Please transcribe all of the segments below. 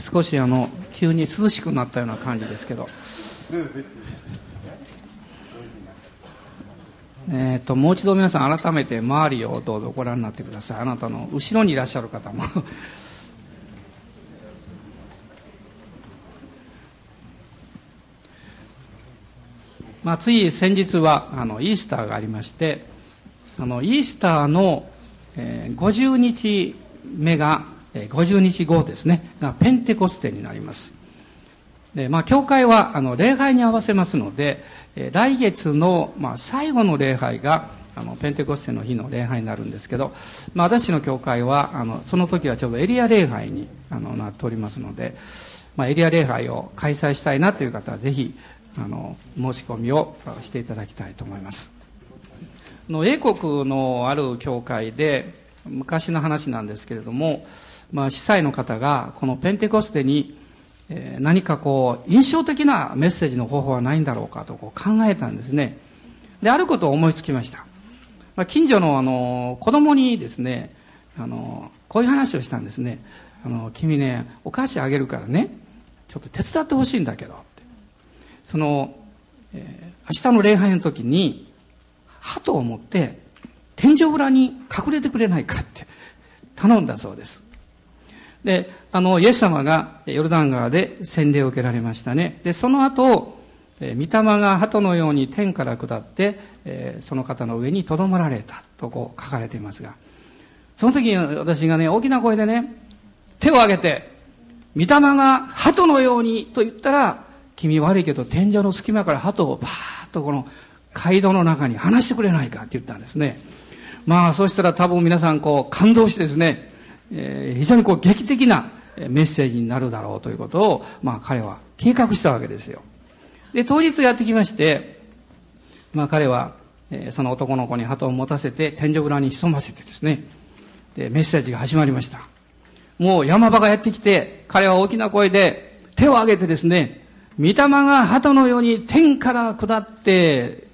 少しあの急に涼しくなったような感じですけど、えー、ともう一度皆さん改めて周りをどうぞご覧になってください。あなたの後ろにいらっしゃる方も。まあ、つい先日はあのイースターがありましてあのイースターの、えー50日目が、50日後ですねがペンテコステになります。で、まあ、教会はあの礼拝に合わせますので、来月の、まあ、最後の礼拝があのペンテコステの日の礼拝になるんですけど、まあ、私の教会はあのその時はちょうどエリア礼拝にあのなっておりますので、まあ、エリア礼拝を開催したいなという方はぜひあの申し込みをしていただきたいと思います。の英国のある教会で昔の話なんですけれども、まあ、司祭の方がこのペンテコステにえー何かこう印象的なメッセージの方法はないんだろうかとこう考えたんですね。であることを思いつきました、まあ、近所のあの子供にですねあのこういう話をしたんですね。あの君ねお菓子あげるからねちょっと手伝ってほしいんだけどその、えー明日の礼拝の時に鳩を持って天井裏に隠れてくれないかって頼んだそうです。で、あの、イエス様がヨルダン川で洗礼を受けられましたね。で、その後、えー御霊が鳩のように天から下って、えその方の上に留まられたとこう書かれていますが、その時に私がね、大きな声でね、手を挙げて、御霊が鳩のようにと言ったら、君悪いけど天井の隙間から鳩をバーッとこの街道の中に離してくれないかって言ったんですね。まあ、そうしたら多分皆さんこう感動してですね、えー非常にこう劇的なメッセージになるだろうということを、まあ彼は計画したわけですよ。で、当日やってきまして、まあ彼は、えーその男の子に鳩を持たせて天井裏に潜ませてですね、で、メッセージが始まりました。もう山場がやってきて、彼は大きな声で手を挙げてですね、御霊が鳩のように天から下って、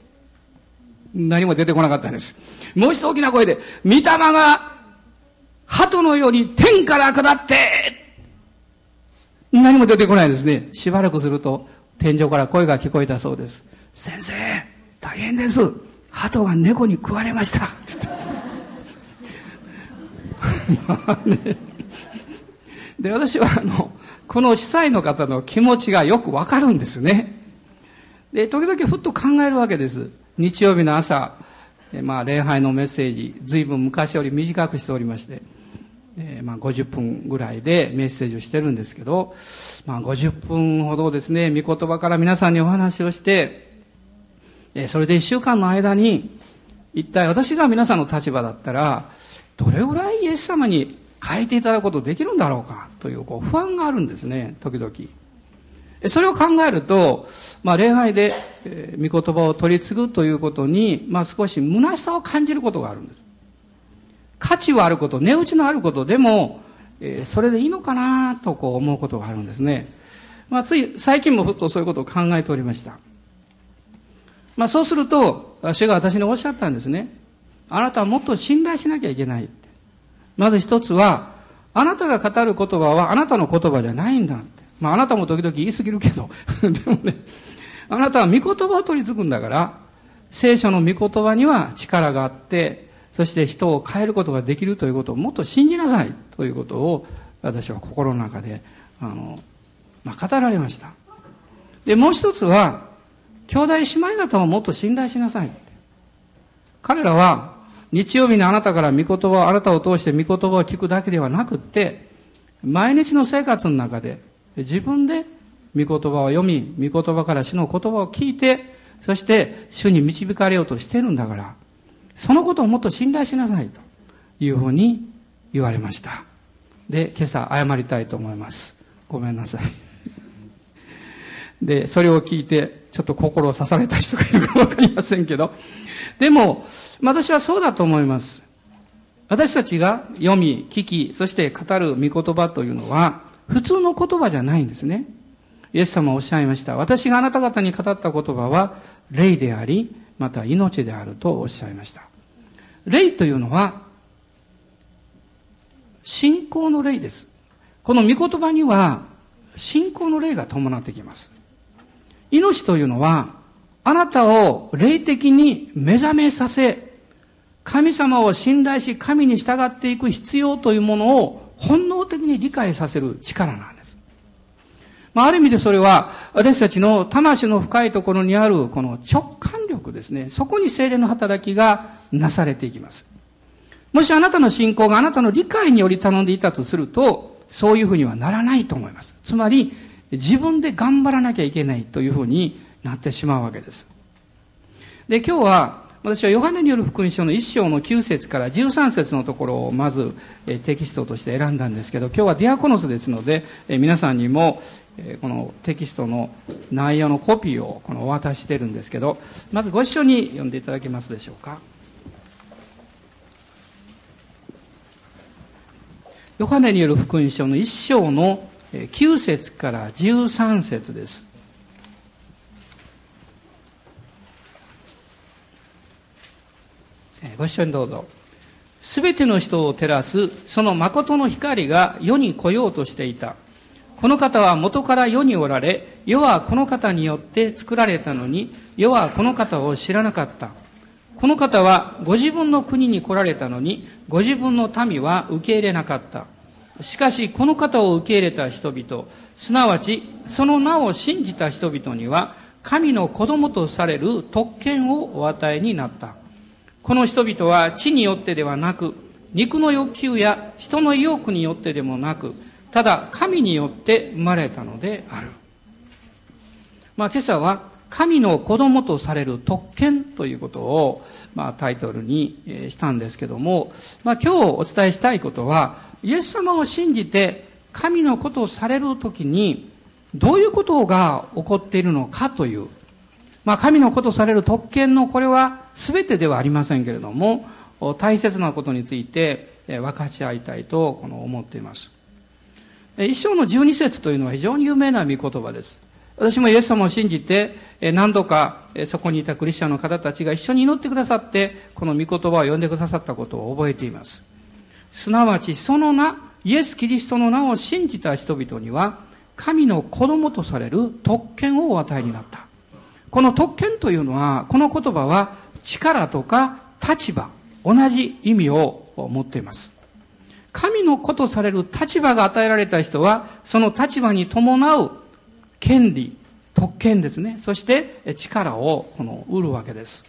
何も出てこなかったんです。もう一度大きな声で、御霊が鳩のように天から下って、何も出てこないですね。しばらくすると、天井から声が聞こえたそうです。先生、大変です。鳩が猫に食われました。まあねで、私はあの、この司祭の方の気持ちがよくわかるんですね。で、時々ふっと考えるわけです。日曜日の朝、まあ、礼拝のメッセージ、随分昔より短くしておりまして、えーまあ、50分ぐらいでメッセージをしてるんですけど、まあ、50分ほどですね、御言葉から皆さんにお話をして、えーそれで1週間の間に、一体私が皆さんの立場だったら、どれぐらいイエス様に変えていただくことできるんだろうかというこう不安があるんですね、時々。それを考えると、まあ、礼拝で、えー御言葉を取り継ぐということに、まあ、少し虚しさを感じることがあるんです。価値はあること、値打ちのあることでも、えーそれでいいのかなとこう思うことがあるんですね。まあ、つい最近もふっとそういうことを考えておりました。まあ、そうすると、主が私におっしゃったんですね。あなたはもっと信頼しなきゃいけないって。まず一つは、あなたが語る言葉はあなたの言葉じゃないんだって。まあ、あなたも時々言い過ぎるけど。でもね、あなたは御言葉を取り継ぐんだから、聖書の御言葉には力があって、そして人を変えることができるということをもっと信じなさいということを私は心の中で、あの、まあ、語られました。で、もう一つは、兄弟姉妹方をもっと信頼しなさい。彼らは、日曜日にあなたから御言葉を、あなたを通して御言葉を聞くだけではなくって、毎日の生活の中で、自分で御言葉を読み、御言葉から主の言葉を聞いて、そして主に導かれようとしているんだから、そのことをもっと信頼しなさいというふうに言われました。で、今朝謝りたいと思います。ごめんなさい。で、それを聞いて、ちょっと心を刺された人がいるかわかりませんけど、でも、私はそうだと思います。私たちが読み、聞き、そして語る御言葉というのは、普通の言葉じゃないんですね。イエス様おっしゃいました。私があなた方に語った言葉は、霊であり、また命であるとおっしゃいました。霊というのは、信仰の霊です。この御言葉には信仰の霊が伴ってきます。命というのは、あなたを霊的に目覚めさせ、神様を信頼し神に従っていく必要というものを本能的に理解させる力なんです。まあ、ある意味でそれは、私たちの魂の深いところにあるこの直感力ですね。そこに精霊の働きがなされていきます。もしあなたの信仰があなたの理解により頼んでいたとすると、そういうふうにはならないと思います。つまり、自分で頑張らなきゃいけないというふうになってしまうわけです。で、今日は、私はヨハネによる福音書の1章の9節から13節のところをまずテキストとして選んだんですけど、今日はディアコノスですので、皆さんにもこのテキストの内容のコピーをこのお渡ししてるんですけど、まずご一緒に読んでいただけますでしょうか。ヨハネによる福音書の1章の9節から13節です。ご一緒にどうぞ。すべての人を照らす、その誠の光が世に来ようとしていた。この方は元から世におられ、世はこの方によって作られたのに、世はこの方を知らなかった。この方はご自分の国に来られたのに、ご自分の民は受け入れなかった。しかし、この方を受け入れた人々、すなわち、その名を信じた人々には、神の子供とされる特権をお与えになった。この人々は地によってではなく、肉の欲求や人の意欲によってでもなく、ただ神によって生まれたのである。まあ今朝は神の子供とされる特権ということを、まあ、タイトルにしたんですけども、まあ、今日お伝えしたいことは、イエス様を信じて神のことをされるときに、どういうことが起こっているのかという、まあ、神のことされる特権のこれは全てではありませんけれども、大切なことについて分かち合いたいとこの思っています。一章の十二節というのは非常に有名な御言葉です。私もイエス様を信じて、何度かそこにいたクリスチャンの方たちが一緒に祈ってくださって、この御言葉を読んでくださったことを覚えています。すなわち、その名、イエス・キリストの名を信じた人々には、神の子供とされる特権をお与えになった。この特権というのは、この言葉は力とか立場、同じ意味を持っています。神の子とされる立場が与えられた人は、その立場に伴う権利、特権ですね。そして力をこの売るわけです。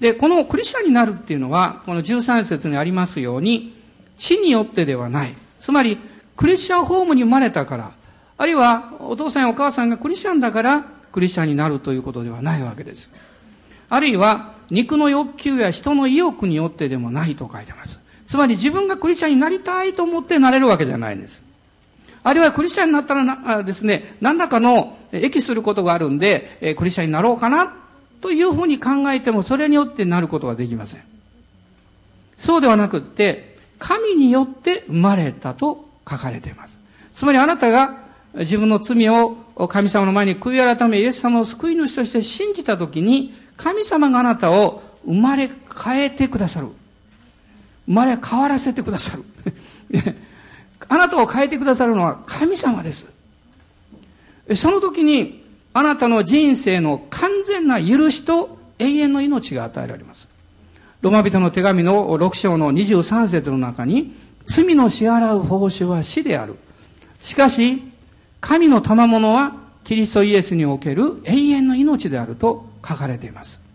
で、このクリスチャンになるっていうのは、この13節にありますように、地によってではない。つまり、クリスチャンホームに生まれたから、あるいはお父さんやお母さんがクリスチャンだから、クリスチャンになるということではないわけです。あるいは、肉の欲求や人の意欲によってでもないと書いてます。つまり自分がクリスチャンになりたいと思ってなれるわけじゃないんです。あるいはクリスチャンになったらなですね、何らかの益することがあるんで、えクリスチャンになろうかなというふうに考えても、それによってなることはできません。そうではなくって、神によって生まれたと書かれています。つまりあなたが自分の罪を神様の前に悔い改め、イエス様を救い主として信じたときに、神様があなたを生まれ変えてくださる。生まれ変わらせてくださる。あなたを変えてくださるのは神様です。その時に、あなたの人生の完全な許しと永遠の命が与えられます。ロマ人の手紙の6章の23節の中に、罪の支払う報酬は死である。しかし、神の賜物はキリストイエスにおける永遠の命であると書かれています。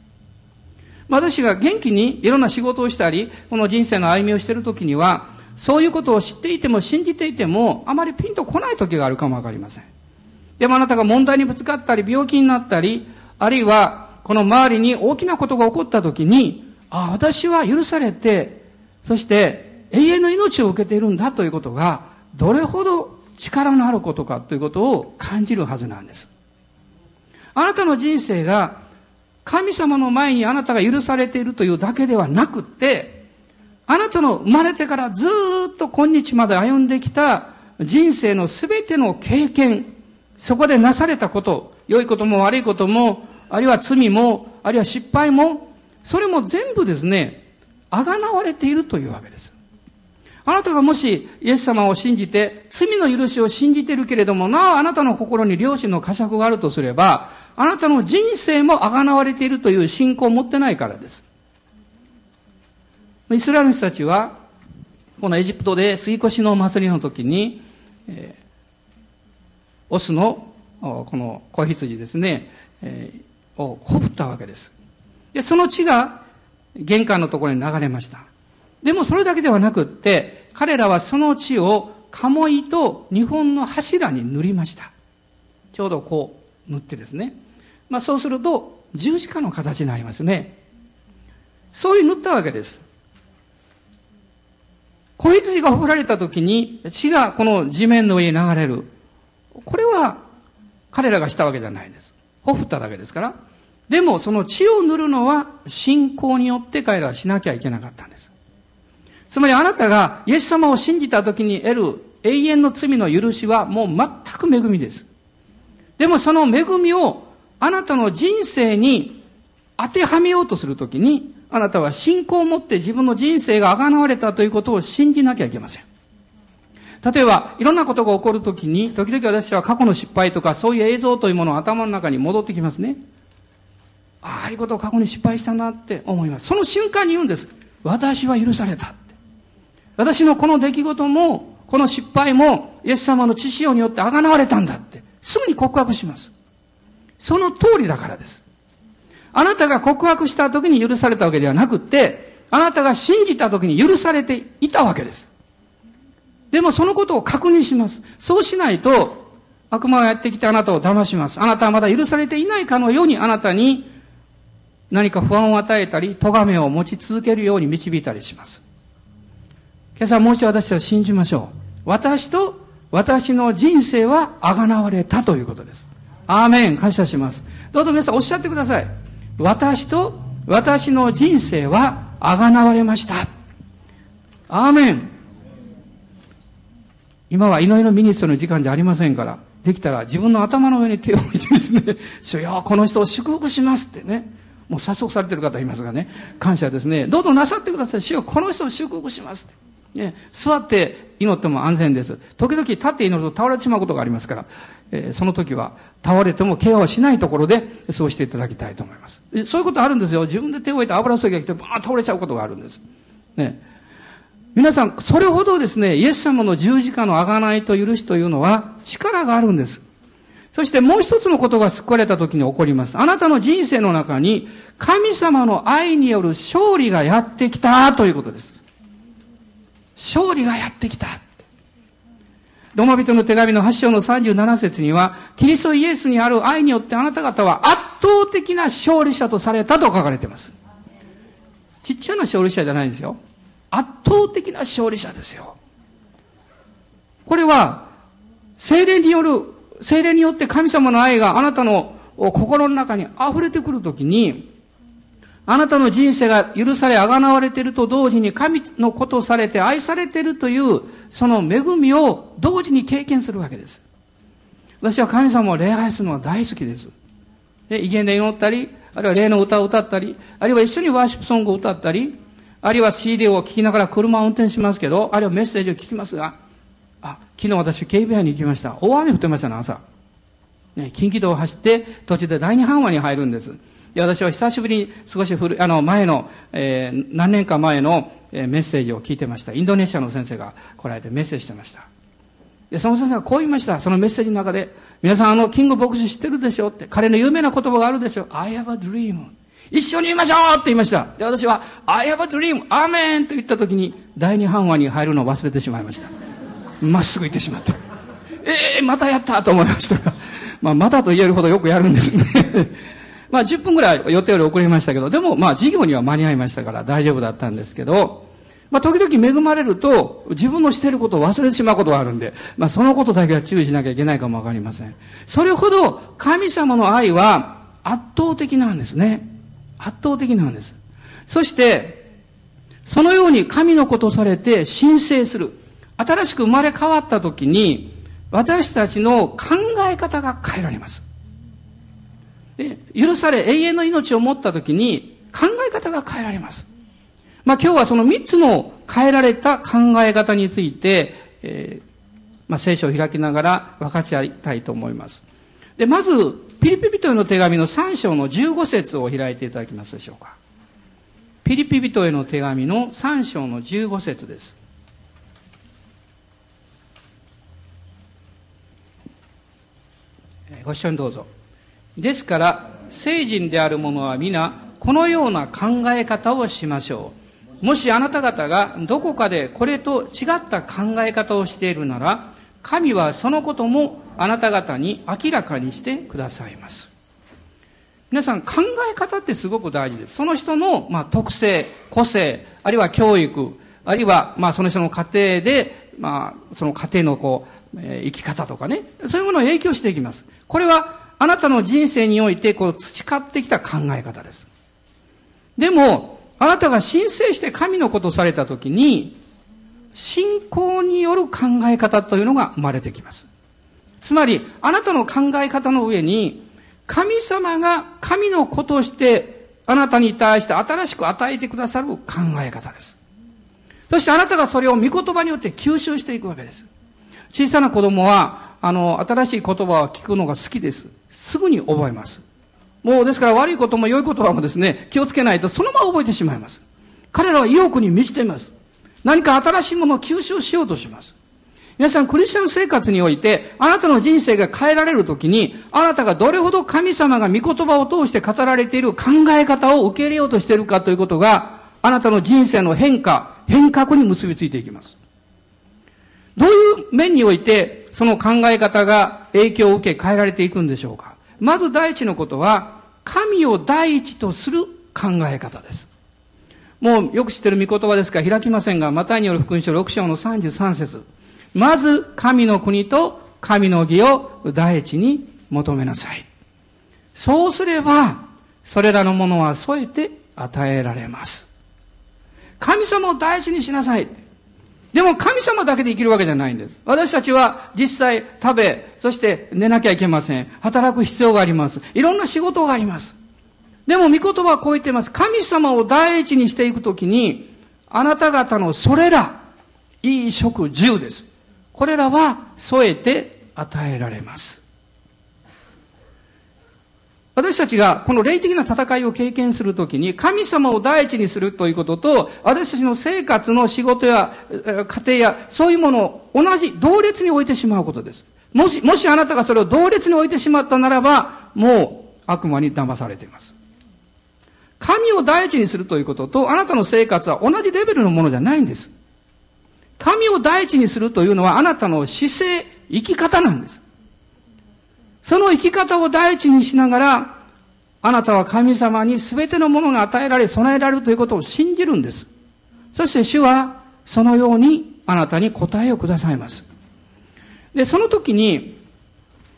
私が元気にいろんな仕事をしたり、この人生の歩みをしているときには、そういうことを知っていても信じていても、あまりピンとこない時があるかもわかりません。でもあなたが問題にぶつかったり、病気になったり、あるいは、この周りに大きなことが起こった時に、ああ、私は許されて、そして永遠の命を受けているんだということが、どれほど力のあることかということを感じるはずなんです。あなたの人生が神様の前にあなたが許されているというだけではなくて、あなたの生まれてからずっと今日まで歩んできた人生のすべての経験、そこでなされたこと、良いことも悪いことも、あるいは罪も、あるいは失敗も、それも全部ですね、あがなわれているというわけです。あなたがもしイエス様を信じて、罪の許しを信じてるけれども、なおあなたの心に良心の呵責があるとすれば、あなたの人生も贖われているという信仰を持ってないからです。イスラエル人たちは、このエジプトで吸い越しの祭りの時に、えー、オスのこの子羊ですね、えー、をほふったわけです。で、その血が玄関のところに流れました。でもそれだけではなくって、彼らはその血を鴨居と日本の柱に塗りました。ちょうどこう塗ってですね。まあそうすると十字架の形になりますね。そういう塗ったわけです。子羊が振られた時に血がこの地面の上に流れる。これは彼らがしたわけじゃないです。ほふっただけですから。でもその血を塗るのは信仰によって彼らはしなきゃいけなかったんです。つまりあなたがイエス様を信じた時に得る永遠の罪の許しはもう全く恵みです。でもその恵みをあなたの人生に当てはめようとするときに、あなたは信仰を持って自分の人生が贖われたということを信じなきゃいけません。例えば、いろんなことが起こるときに、時々私は過去の失敗とか、そういう映像というものを頭の中に戻ってきますね。ああいうことを過去に失敗したなって思います。その瞬間に言うんです。私は許された。私のこの出来事も、この失敗も、イエス様の知潮によって贖われたんだって、すぐに告白します。その通りだからです。あなたが告白した時に許されたわけではなくて、あなたが信じた時に許されていたわけです。でもそのことを確認します。そうしないと、悪魔がやってきてあなたを騙します。あなたはまだ許されていないかのようにあなたに何か不安を与えたり、咎めを持ち続けるように導いたりします。今朝もう一度私は信じましょう。私と私の人生は贖われたということです。アーメン。感謝します。どうぞ皆さんおっしゃってください。私と私の人生は贖われました。アーメン。今は祈りのミニストの時間じゃありませんから、できたら自分の頭の上に手を置いてですね、主よ、この人を祝福しますってね。もう早速されてる方いますがね、感謝ですね。どうぞなさってください。主よ、この人を祝福しますって。ね、座って祈っても安全です。時々立って祈ると倒れてしまうことがありますから、えー、その時は倒れても怪我をしないところでそうしていただきたいと思います。そういうことあるんですよ。自分で手を置いて油注ぎが来てバーン倒れちゃうことがあるんです。ね。皆さん、それほどですね、イエス様の十字架の贖いと許しというのは力があるんです。そしてもう一つのことが救われた時に起こります。あなたの人生の中に神様の愛による勝利がやってきたということです。勝利がやってきた。ロマ人の手紙の8章の37節には、キリストイエスにある愛によってあなた方は圧倒的な勝利者とされたと書かれています。ちっちゃな勝利者じゃないんですよ。圧倒的な勝利者ですよ。これは、精霊による、精霊によって神様の愛があなたの心の中に溢れてくるときに、あなたの人生が許され、あがなわれていると同時に神のことされて愛されているという、その恵みを同時に経験するわけです。私は神様を礼拝するのは大好きです。で、威厳で祈ったり、あるいは霊の歌を歌ったり、あるいは一緒にワーシップソングを歌ったり、あるいは CD を聴きながら車を運転しますけど、あるいはメッセージを聞きますが、あ、昨日私警備班に行きました。大雨降ってましたね、朝。ね、近畿道を走って、途中で第二半話に入るんです。で、私は久しぶりに少し古、あの、前の、えー、何年か前の、えー、メッセージを聞いてました。インドネシアの先生が来られてメッセージしてました。で、その先生がこう言いました。そのメッセージの中で、皆さんあの、キング牧師知ってるでしょって、彼の有名な言葉があるでしょ I have a dream. 一緒に言いましょうって言いました。で、私は、I have a dream. アーメンと言った時に、第二半話に入るのを忘れてしまいました。まっすぐ行ってしまった。ええー、またやったと思いましたが。まあ、またと言えるほどよくやるんですね。まあ10分ぐらい予定より遅れましたけど、でもまあ授業には間に合いましたから大丈夫だったんですけど、まあ時々恵まれると自分のしていることを忘れてしまうことがあるんで、まあそのことだけは注意しなきゃいけないかもわかりません。それほど神様の愛は圧倒的なんですね。圧倒的なんです。そして、そのように神のことされて申請する。新しく生まれ変わった時に、私たちの考え方が変えられます。で許され永遠の命を持った時に考え方が変えられます。まあ今日はその三つの変えられた考え方について、えー、まあ聖書を開きながら分かち合いたいと思います。で、まず、ピリピ人への手紙の3章の15節を開いていただけますでしょうか。ピリピ人への手紙の3章の15節です。ご一緒にどうぞ。ですから、聖人である者は皆、このような考え方をしましょう。もしあなた方がどこかでこれと違った考え方をしているなら、神はそのこともあなた方に明らかにしてくださいます。皆さん考え方ってすごく大事です。その人の、まあ、特性、個性、あるいは教育、あるいは、まあ、その人の家庭で、まあ、その家庭のこう、えー、生き方とかね、そういうものを影響していきます。これは、あなたの人生において、こう、培ってきた考え方です。でも、あなたが申請して神のことされたときに、信仰による考え方というのが生まれてきます。つまり、あなたの考え方の上に、神様が神の子として、あなたに対して新しく与えてくださる考え方です。そしてあなたがそれを御言葉によって吸収していくわけです。小さな子供は、あの、新しい言葉を聞くのが好きです。すぐに覚えます。もうですから悪いことも良い言葉もですね、気をつけないとそのまま覚えてしまいます。彼らは意欲に満ちています。何か新しいものを吸収しようとします。皆さん、クリスチャン生活において、あなたの人生が変えられるときに、あなたがどれほど神様が御言葉を通して語られている考え方を受け入れようとしているかということが、あなたの人生の変化、変革に結びついていきます。どういう面において、その考え方が影響を受け変えられていくんでしょうか？まず第一のことは、神を第一とする考え方です。もうよく知ってる御言葉ですから開きませんが、マタイによる福音書6章の33節まず神の国と神の義を第一に求めなさい。そうすれば、それらのものは添えて与えられます。神様を第一にしなさい。でも神様だけで生きるわけじゃないんです。私たちは実際食べ、そして寝なきゃいけません。働く必要があります。いろんな仕事があります。でも、御言葉はこう言っています。神様を第一にしていくときに、あなた方のそれら、いい食住です。これらは添えて与えられます。私たちがこの霊的な戦いを経験するときに、神様を第一にするということと、私たちの生活の仕事や家庭や、そういうものを同じ、同列に置いてしまうことです。もし、もしあなたがそれを同列に置いてしまったならば、もう悪魔に騙されています。神を第一にするということと、あなたの生活は同じレベルのものじゃないんです。神を第一にするというのはあなたの姿勢、生き方なんです。その生き方を第一にしながら、あなたは神様に全てのものが与えられ、備えられるということを信じるんです。そして主は、そのようにあなたに答えをくださいます。で、その時に、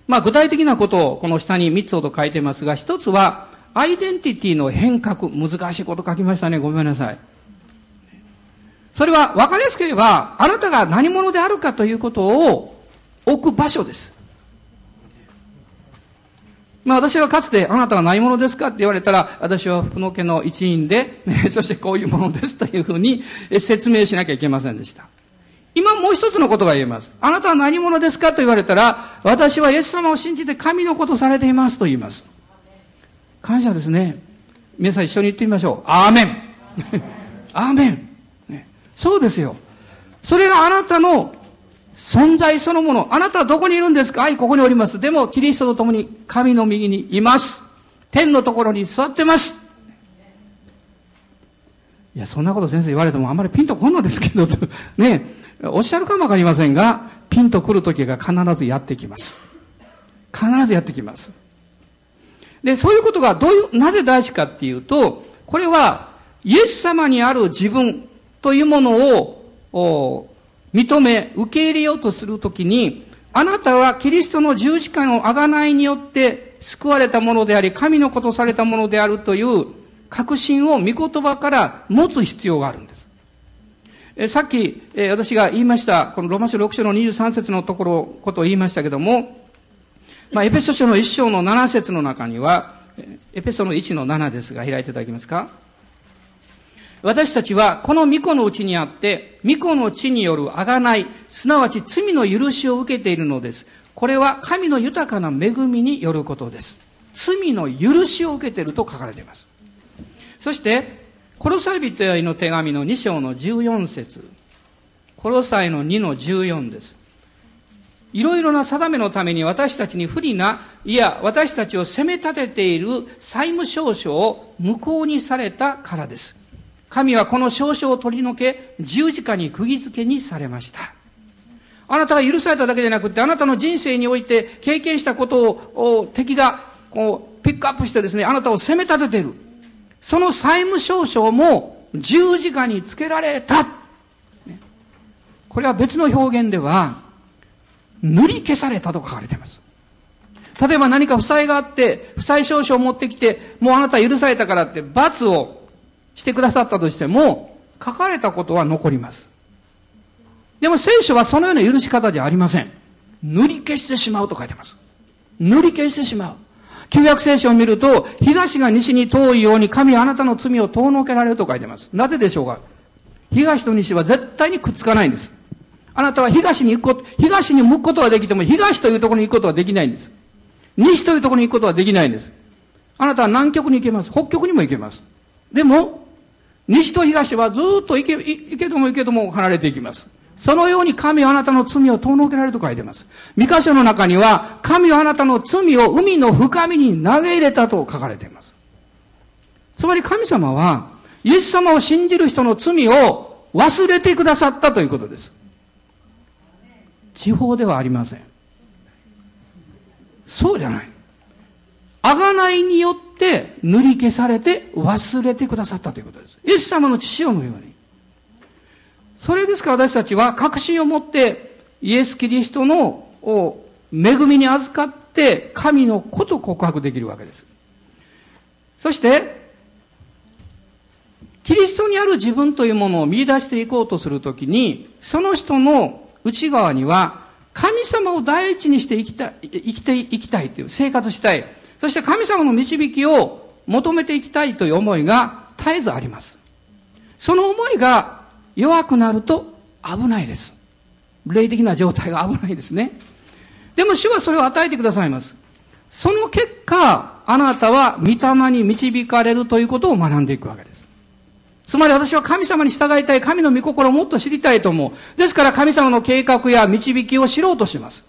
まあ具体的なことをこの下に3つほど書いてますが、一つは、アイデンティティの変革、難しいこと書きましたね。ごめんなさい。それは分かりやすければ、あなたが何者であるかということを置く場所です。まあ私がかつて、あなたは何者ですかって言われたら、私は福野家の一員で、そしてこういうものですというふうに説明しなきゃいけませんでした。今もう一つのことが言えます。あなたは何者ですかと言われたら、私はイエス様を信じて神のことされていますと言います。感謝ですね。皆さん一緒に言ってみましょう。アーメン。アーメン、そうですよ。それがあなたの存在そのもの。あなたはどこにいるんですか？はい、ここにおります。でも、キリストと共に神の右にいます。天のところに座ってます。いや、そんなこと先生言われてもあんまりピンとこんのですけど、ね、おっしゃるかもわかりませんが、ピンと来る時が必ずやってきます。必ずやってきます。で、そういうことがどういう、なぜ大事かっていうと、これは、イエス様にある自分というものを、認め、受け入れようとするときに、あなたはキリストの十字架の贖いによって救われたものであり、神のことされたものであるという確信を御言葉から持つ必要があるんです。えさっき、え私が言いました、このロマ書6章の23節のところ、ことを言いましたけども、まあ、エペソ書の1章の7節の中には、エペソの1の7ですが、開いていただけますか？私たちはこの御子のうちにあって、御子の地によるあがない、すなわち罪の許しを受けているのです。これは神の豊かな恵みによることです。罪の許しを受けていると書かれています。そして、コロサイ人への手紙の2章の14節コロサイの2の14です。いろいろな定めのために私たちに不利な、いや、私たちを責め立てている債務証書を無効にされたからです。神はこの証書を取り除け、十字架に釘付けにされました。あなたが許されただけじゃなくて、あなたの人生において経験したことを敵がこうピックアップしてですね、あなたを責め立てている。その債務証書も十字架につけられた。これは別の表現では、塗り消されたと書かれています。例えば何か負債があって、負債証書を持ってきて、もうあなた許されたからって罰をしてくださったとしても、書かれたことは残ります。でも聖書はそのような許し方じゃありません。塗り消してしまうと書いてます。塗り消してしまう。旧約聖書を見ると、東が西に遠いように神あなたの罪を遠のけられると書いてます。なぜでしょうか？東と西は絶対にくっつかないんです。あなたは東に行くこと、東に向くことはできても、東というところに行くことはできないんです。西というところに行くことはできないんです。あなたは南極に行けます。北極にも行けます。でも、西と東はずっと行け、行けども行けども離れていきます。そのように神はあなたの罪を遠のけられると書いてます。三箇所の中には、神はあなたの罪を海の深みに投げ入れたと書かれています。つまり神様は、イエス様を信じる人の罪を忘れてくださったということです。地方ではありません。そうじゃない。あがないによって塗り消されて忘れてくださったということです。イエス様の父親のように。それですから私たちは確信を持ってイエス・キリストの恵みに預かって神の子と告白できるわけです。そして、キリストにある自分というものを見出していこうとするときに、その人の内側には、神様を第一にして生きたい、生きて、生きたいという、生活したい。そして神様の導きを求めていきたいという思いが絶えずあります。その思いが弱くなると危ないです。霊的な状態が危ないですね。でも主はそれを与えてくださいます。その結果、あなたは御霊に導かれるということを学んでいくわけです。つまり私は神様に従いたい、神の御心をもっと知りたいと思う。ですから神様の計画や導きを知ろうとします。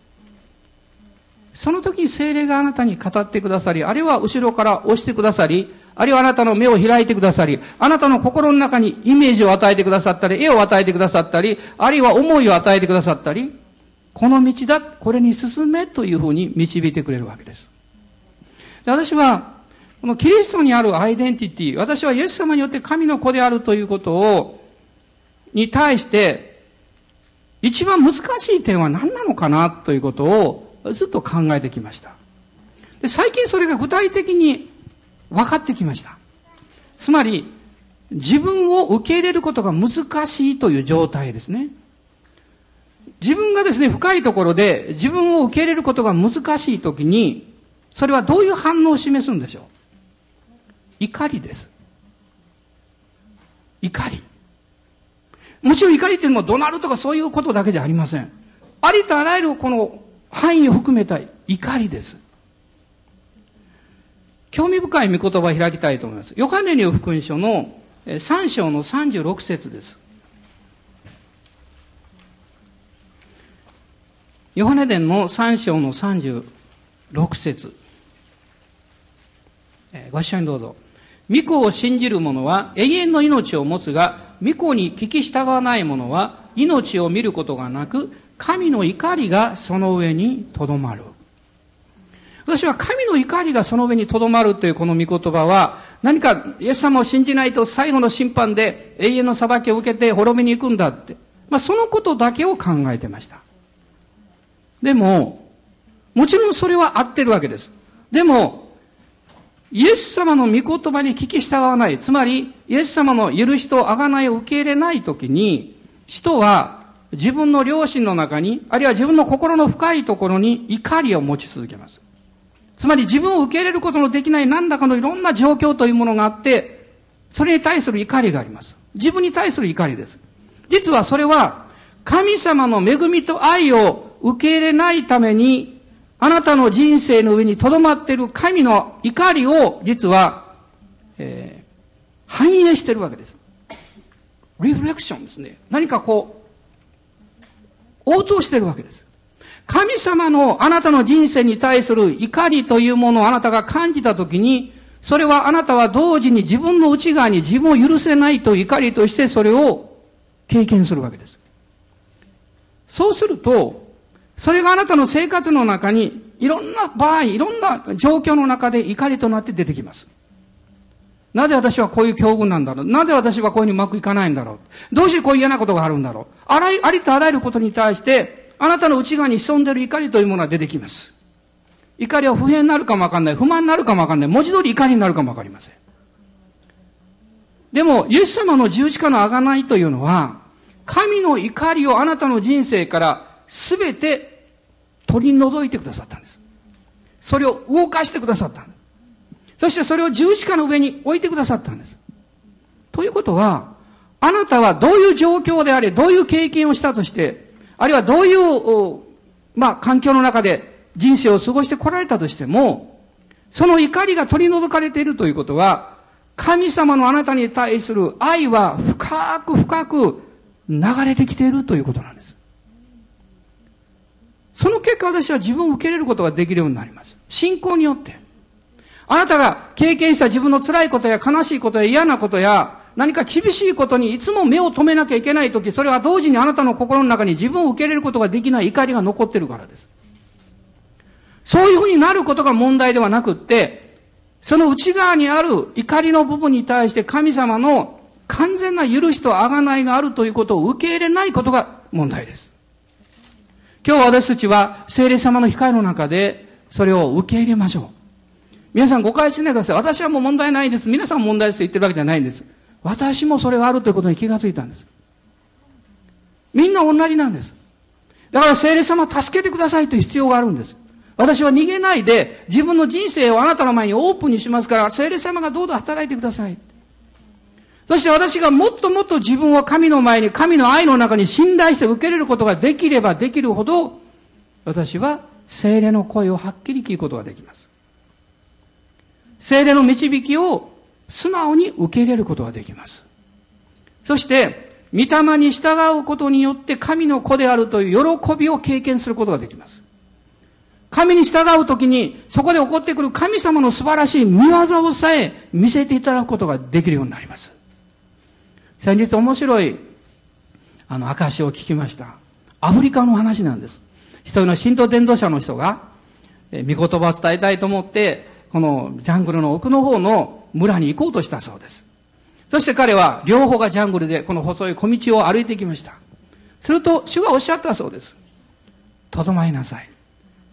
その時に精霊があなたに語ってくださり、あるいは後ろから押してくださり、あるいはあなたの目を開いてくださり、あなたの心の中にイメージを与えてくださったり、絵を与えてくださったり、あるいは思いを与えてくださったり、この道だ、これに進めというふうに導いてくれるわけです。で私は、このキリストにあるアイデンティティ、私はイエス様によって神の子であるということを、に対して、一番難しい点は何なのかなということをずっと考えてきました。で最近それが具体的に分かってきました。つまり、自分を受け入れることが難しいという状態ですね。自分がですね、深いところで自分を受け入れることが難しいときに、それはどういう反応を示すんでしょう？怒りです。怒り。もちろん怒りっていうのも怒鳴るとかそういうことだけじゃありません。ありとあらゆるこの範囲を含めた怒りです。興味深い御言葉を開きたいと思います。ヨハネによる福音書の3章の36節です。ヨハネ伝の3章の36節ご一緒にどうぞ。御子を信じる者は永遠の命を持つが、御子に聞き従わない者は命を見ることがなく、神の怒りがその上にとどまる。私は神の怒りがその上にとどまるというこの御言葉は、何かイエス様を信じないと最後の審判で永遠の裁きを受けて滅びに行くんだって。まあそのことだけを考えてました。でも、もちろんそれは合ってるわけです。でも、イエス様の御言葉に聞き従わない。つまり、イエス様の許しと贖いを受け入れないときに、人は自分の良心の中に、あるいは自分の心の深いところに怒りを持ち続けます。つまり自分を受け入れることのできない何らかのいろんな状況というものがあって、それに対する怒りがあります。自分に対する怒りです。実はそれは、神様の恵みと愛を受け入れないために、あなたの人生の上に留まっている神の怒りを、実は、えー、反映しているわけです。リフレクションですね。何かこう、応答しているわけです。神様のあなたの人生に対する怒りというものをあなたが感じたときに、それはあなたは同時に自分の内側に自分を許せないと怒りとしてそれを経験するわけです。そうすると、それがあなたの生活の中にいろんな場合、いろんな状況の中で怒りとなって出てきます。なぜ私はこういう境遇なんだろう？なぜ私はこういうにうまくいかないんだろう？どうしてこういう嫌なことがあるんだろう？あらありとあらゆることに対して、あなたの内側に潜んでいる怒りというものが出てきます。怒りは不平になるかもわかんない。不満になるかもわかんない。文字通り怒りになるかもわかりません。でも、イエス様の十字架の贖いというのは、神の怒りをあなたの人生からすべて取り除いてくださったんです。それを動かしてくださったんです。そしてそれを十字架の上に置いてくださったんです。ということは、あなたはどういう状況であれ、どういう経験をしたとして、あるいはどういう、まあ、環境の中で人生を過ごしてこられたとしても、その怒りが取り除かれているということは、神様のあなたに対する愛は深く深く流れてきているということなんです。その結果私は自分を受け入れることができるようになります。信仰によって。あなたが経験した自分の辛いことや悲しいことや嫌なことや何か厳しいことにいつも目を留めなきゃいけないとき、それは同時にあなたの心の中に自分を受け入れることができない怒りが残ってるからです。そういうふうになることが問題ではなくって、その内側にある怒りの部分に対して神様の完全な許しと贖いがあるということを受け入れないことが問題です。今日私たちは聖霊様の光の中でそれを受け入れましょう。皆さん誤解しないでください。私はもう問題ないです。皆さん問題ですと言ってるわけじゃないんです。私もそれがあるということに気がついたんです。みんな同じなんです。だから聖霊様助けてくださいという必要があるんです。私は逃げないで自分の人生をあなたの前にオープンにしますから、聖霊様がどうぞ働いてください。そして私がもっともっと自分を神の前に、神の愛の中に信頼して受け入れることができればできるほど、私は聖霊の声をはっきり聞くことができます。聖霊の導きを素直に受け入れることができます。そして、御霊に従うことによって神の子であるという喜びを経験することができます。神に従うときに、そこで起こってくる神様の素晴らしい見業をさえ見せていただくことができるようになります。先日面白い、あの、証を聞きました。アフリカの話なんです。一人の神道伝道者の人が、え御言葉を伝えたいと思って、このジャングルの奥の方の村に行こうとしたそうです。そして彼は両方がジャングルでこの細い小道を歩いてきました。すると主がおっしゃったそうです。とどまりなさい。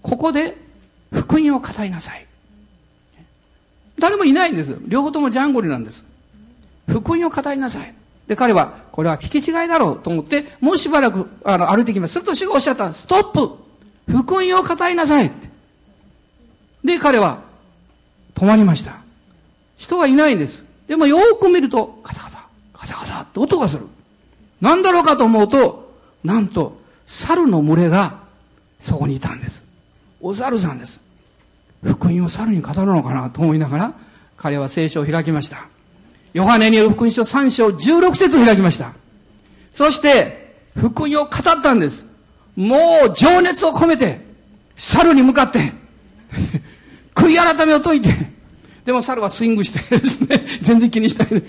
ここで福音を語りなさい。誰もいないんです。両方ともジャングルなんです。福音を語りなさい。で、彼は、これは聞き違いだろうと思って、もうしばらくあの歩いてきます。すると主がおっしゃった、ストップ福音を語りなさいで、彼は止まりました。人はいないんです。でもよーく見ると、カタカタ、カタカタって音がする。なんだろうかと思うと、なんと、猿の群れがそこにいたんです。お猿さんです。福音を猿に語るのかなと思いながら、彼は聖書を開きました。ヨハネによる福音書3章16節を開きました。そして、福音を語ったんです。もう情熱を込めて、猿に向かって、悔い改めを解いて、でも猿はスイングしてですね、全然気にしないで。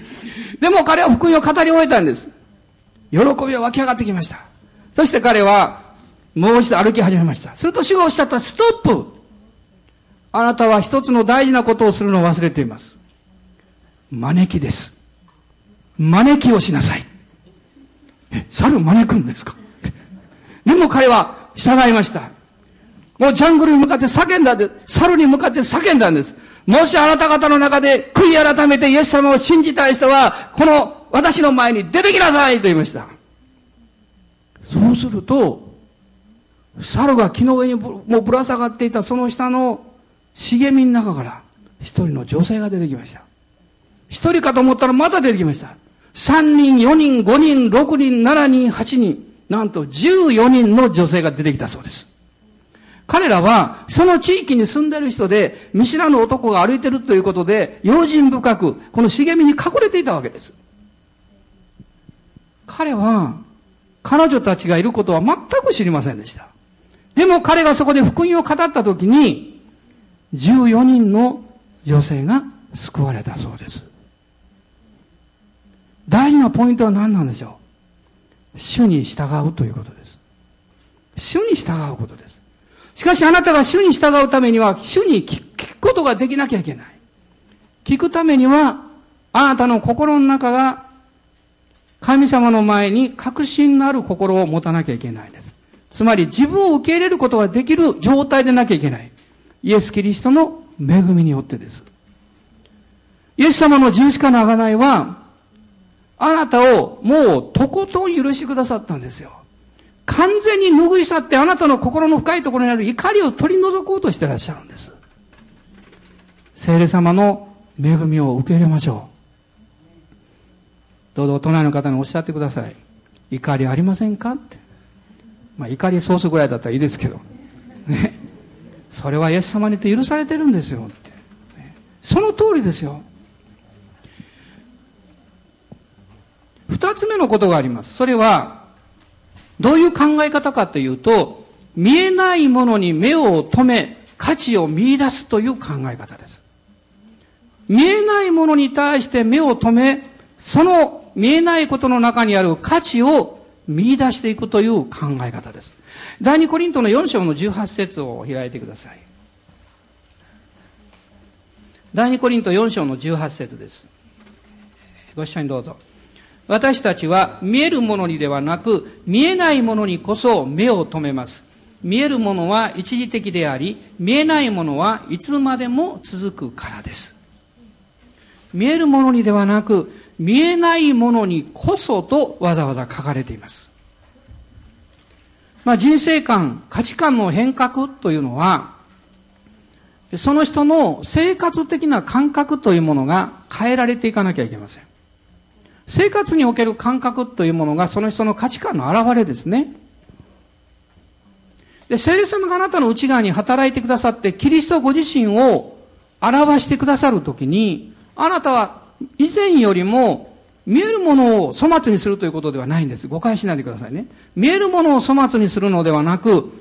でも彼は福音を語り終えたんです。喜びは湧き上がってきました。そして彼は、もう一度歩き始めました。すると主がおっしゃった、ストップあなたは一つの大事なことをするのを忘れています。招きです。招きをしなさい。え、猿招くんですか？でも彼は従いました。もうジャングルに向かって叫んだんです。猿に向かって叫んだんです。もしあなた方の中で悔い改めてイエス様を信じたい人は、この私の前に出てきなさいと言いました。そうすると、猿が木の上にもうぶら下がっていたその下の茂みの中から一人の女性が出てきました。一人かと思ったらまた出てきました。3人、4人、5人、6人、7人、8人、なんと14人の女性が出てきたそうです。彼らは、その地域に住んでる人で、見知らぬ男が歩いてるということで、用心深く、この茂みに隠れていたわけです。彼は、彼女たちがいることは全く知りませんでした。でも彼がそこで福音を語ったときに、14人の女性が救われたそうです。大事なポイントは何なんでしょう？主に従うということです。主に従うことです。しかしあなたが主に従うためには、主に聞くことができなきゃいけない。聞くためには、あなたの心の中が神様の前に確信のある心を持たなきゃいけないんです。つまり自分を受け入れることができる状態でなきゃいけない。イエス・キリストの恵みによってです。イエス様の十字架の贖いは、あなたをもうとことん許してくださったんですよ。完全に拭い去ってあなたの心の深いところにある怒りを取り除こうとしてらっしゃるんです。聖霊様の恵みを受け入れましょう。どうぞ隣の方におっしゃってください。怒りありませんかって。まあ怒りソースぐらいだったらいいですけど。ね。それはイエス様にて許されてるんですよって。その通りですよ。二つ目のことがあります。それは、どういう考え方かというと、見えないものに目を留め、価値を見出すという考え方です。見えないものに対して目を留め、その見えないことの中にある価値を見出していくという考え方です。第二コリントの4章の18節を開いてください。第二コリント4章の18節です。ご一緒にどうぞ。私たちは見えるものにではなく、見えないものにこそ目を留めます。見えるものは一時的であり、見えないものはいつまでも続くからです。見えるものにではなく、見えないものにこそとわざわざ書かれています。まあ、人生観、価値観の変革というのは、その人の生活的な感覚というものが変えられていかなきゃいけません。生活における感覚というものがその人の価値観の表れですね。で、聖霊様があなたの内側に働いてくださって、キリストご自身を表してくださるときに、あなたは以前よりも見えるものを粗末にするということではないんです。誤解しないでくださいね。見えるものを粗末にするのではなく、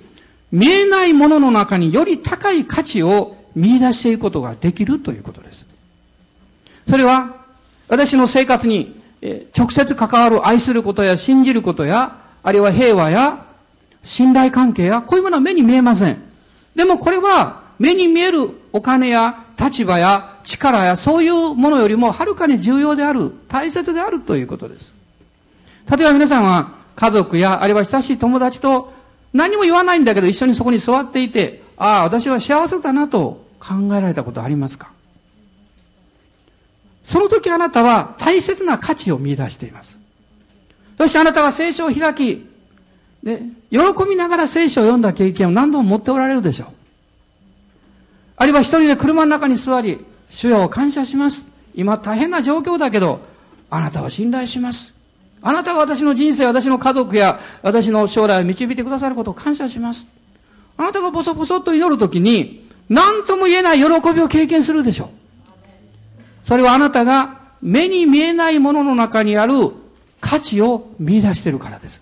見えないものの中により高い価値を見出していくことができるということです。それは、私の生活に直接関わる愛することや信じることや、あるいは平和や信頼関係や、こういうものは目に見えません。でもこれは目に見えるお金や立場や力やそういうものよりもはるかに重要である、大切であるということです。例えば皆さんは家族やあるいは親しい友達と何も言わないんだけど一緒にそこに座っていて、ああ、私は幸せだなと考えられたことありますか？その時あなたは大切な価値を見出しています。そしてあなたは聖書を開き、で、喜びながら聖書を読んだ経験を何度も持っておられるでしょう。あるいは一人で車の中に座り、主よを感謝します。今大変な状況だけど、あなたは信頼します。あなたが私の人生、私の家族や私の将来を導いてくださることを感謝します。あなたがボソボソと祈るときに、何とも言えない喜びを経験するでしょう。それはあなたが目に見えないものの中にある価値を見出しているからです。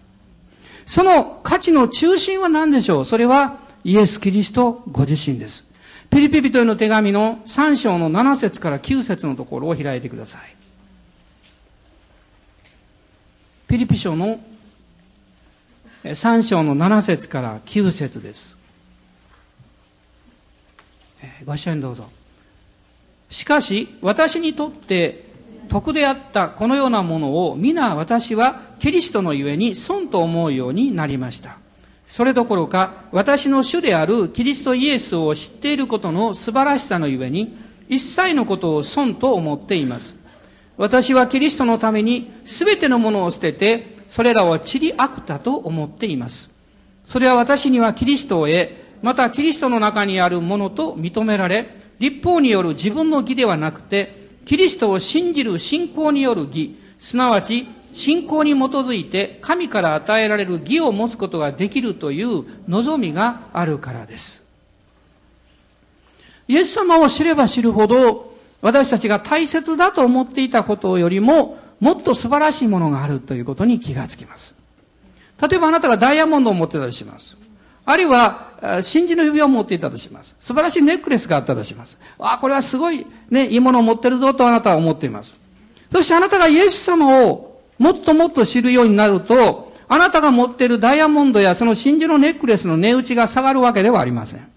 その価値の中心は何でしょう？それはイエス・キリストご自身です。ピリピリというの手紙の3章の7節から9節のところを開いてください。ピリピ書の3章の7節から9節です。ご一緒にどうぞ。しかし、私にとって得であったこのようなものを皆私はキリストのゆえに損と思うようになりました。それどころか、私の主であるキリストイエスを知っていることの素晴らしさのゆえに、一切のことを損と思っています。私はキリストのために全てのものを捨てて、それらを散りあくたと思っています。それは私にはキリストを得、またキリストの中にあるものと認められ、立法による自分の義ではなくて、キリストを信じる信仰による義、すなわち信仰に基づいて神から与えられる義を持つことができるという望みがあるからです。イエス様を知れば知るほど私たちが大切だと思っていたことよりももっと素晴らしいものがあるということに気がつきます。例えばあなたがダイヤモンドを持ってたとします。あるいは、真珠の指輪を持っていたとします。素晴らしいネックレスがあったとします。ああ、これはすごい、ね、いいものを持ってるぞとあなたは思っています。そしてあなたがイエス様をもっともっと知るようになると、あなたが持っているダイヤモンドやその真珠のネックレスの値打ちが下がるわけではありません。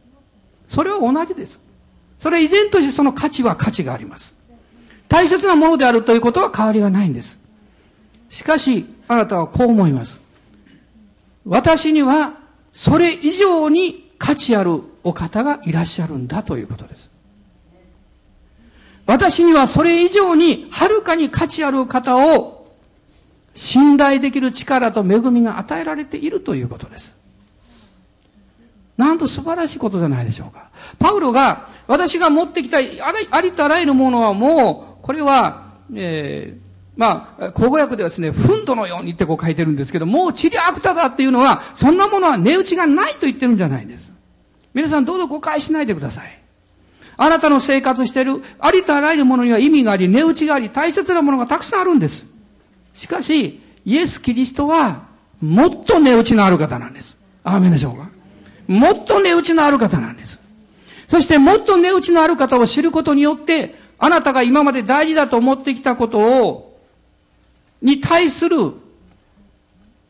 それは同じです。それ以前としてその価値は価値があります。大切なものであるということは変わりがないんです。しかし、あなたはこう思います。私にはそれ以上に価値あるお方がいらっしゃるんだということです。私にはそれ以上にはるかに価値ある方を信頼できる力と恵みが与えられているということです。なんと素晴らしいことじゃないでしょうか。パウロが私が持ってきたありとあらゆるものはもう、これは、えー、まあ、口語訳ではですね、ふんどのようにってこう書いてるんですけど、もうチリアクタだっていうのは、そんなものは値打ちがないと言ってるんじゃないんです。皆さんどうぞ誤解しないでください。あなたの生活しているありとあらゆるものには意味があり、値打ちがあり、大切なものがたくさんあるんです。しかし、イエス・キリストは、もっと値打ちのある方なんです。アーメンでしょうかもっと値打ちのある方なんです。そしてもっと値打ちのある方を知ることによって、あなたが今まで大事だと思ってきたことをに対する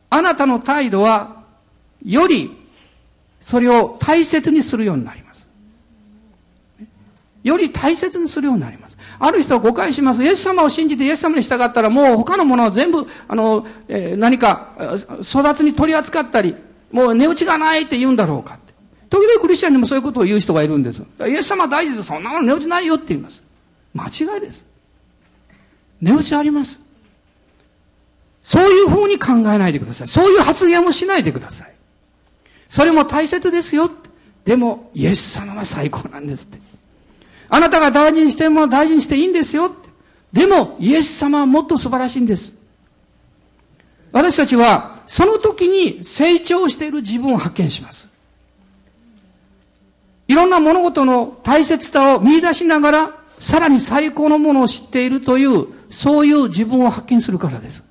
あなたの態度は、よりそれを大切にするようになります。より大切にするようになります。ある人は誤解します。イエス様を信じてイエス様に従ったらもう他のものは全部、あの、えー、何か、育つに取り扱ったり、もう値打ちがないって言うんだろうかって。時々クリスチャンにもそういうことを言う人がいるんです。イエス様大事です。そんなもの値打ちないよって言います。間違いです。値打ちあります。そういう風に考えないでください。そういう発言もしないでください。それも大切ですよ。でも、イエス様は最高なんですって。あなたが大事にしても大事にしていいんですよ。でも、イエス様はもっと素晴らしいんです。私たちは、その時に成長している自分を発見します。いろんな物事の大切さを見出しながら、さらに最高のものを知っているという、そういう自分を発見するからです。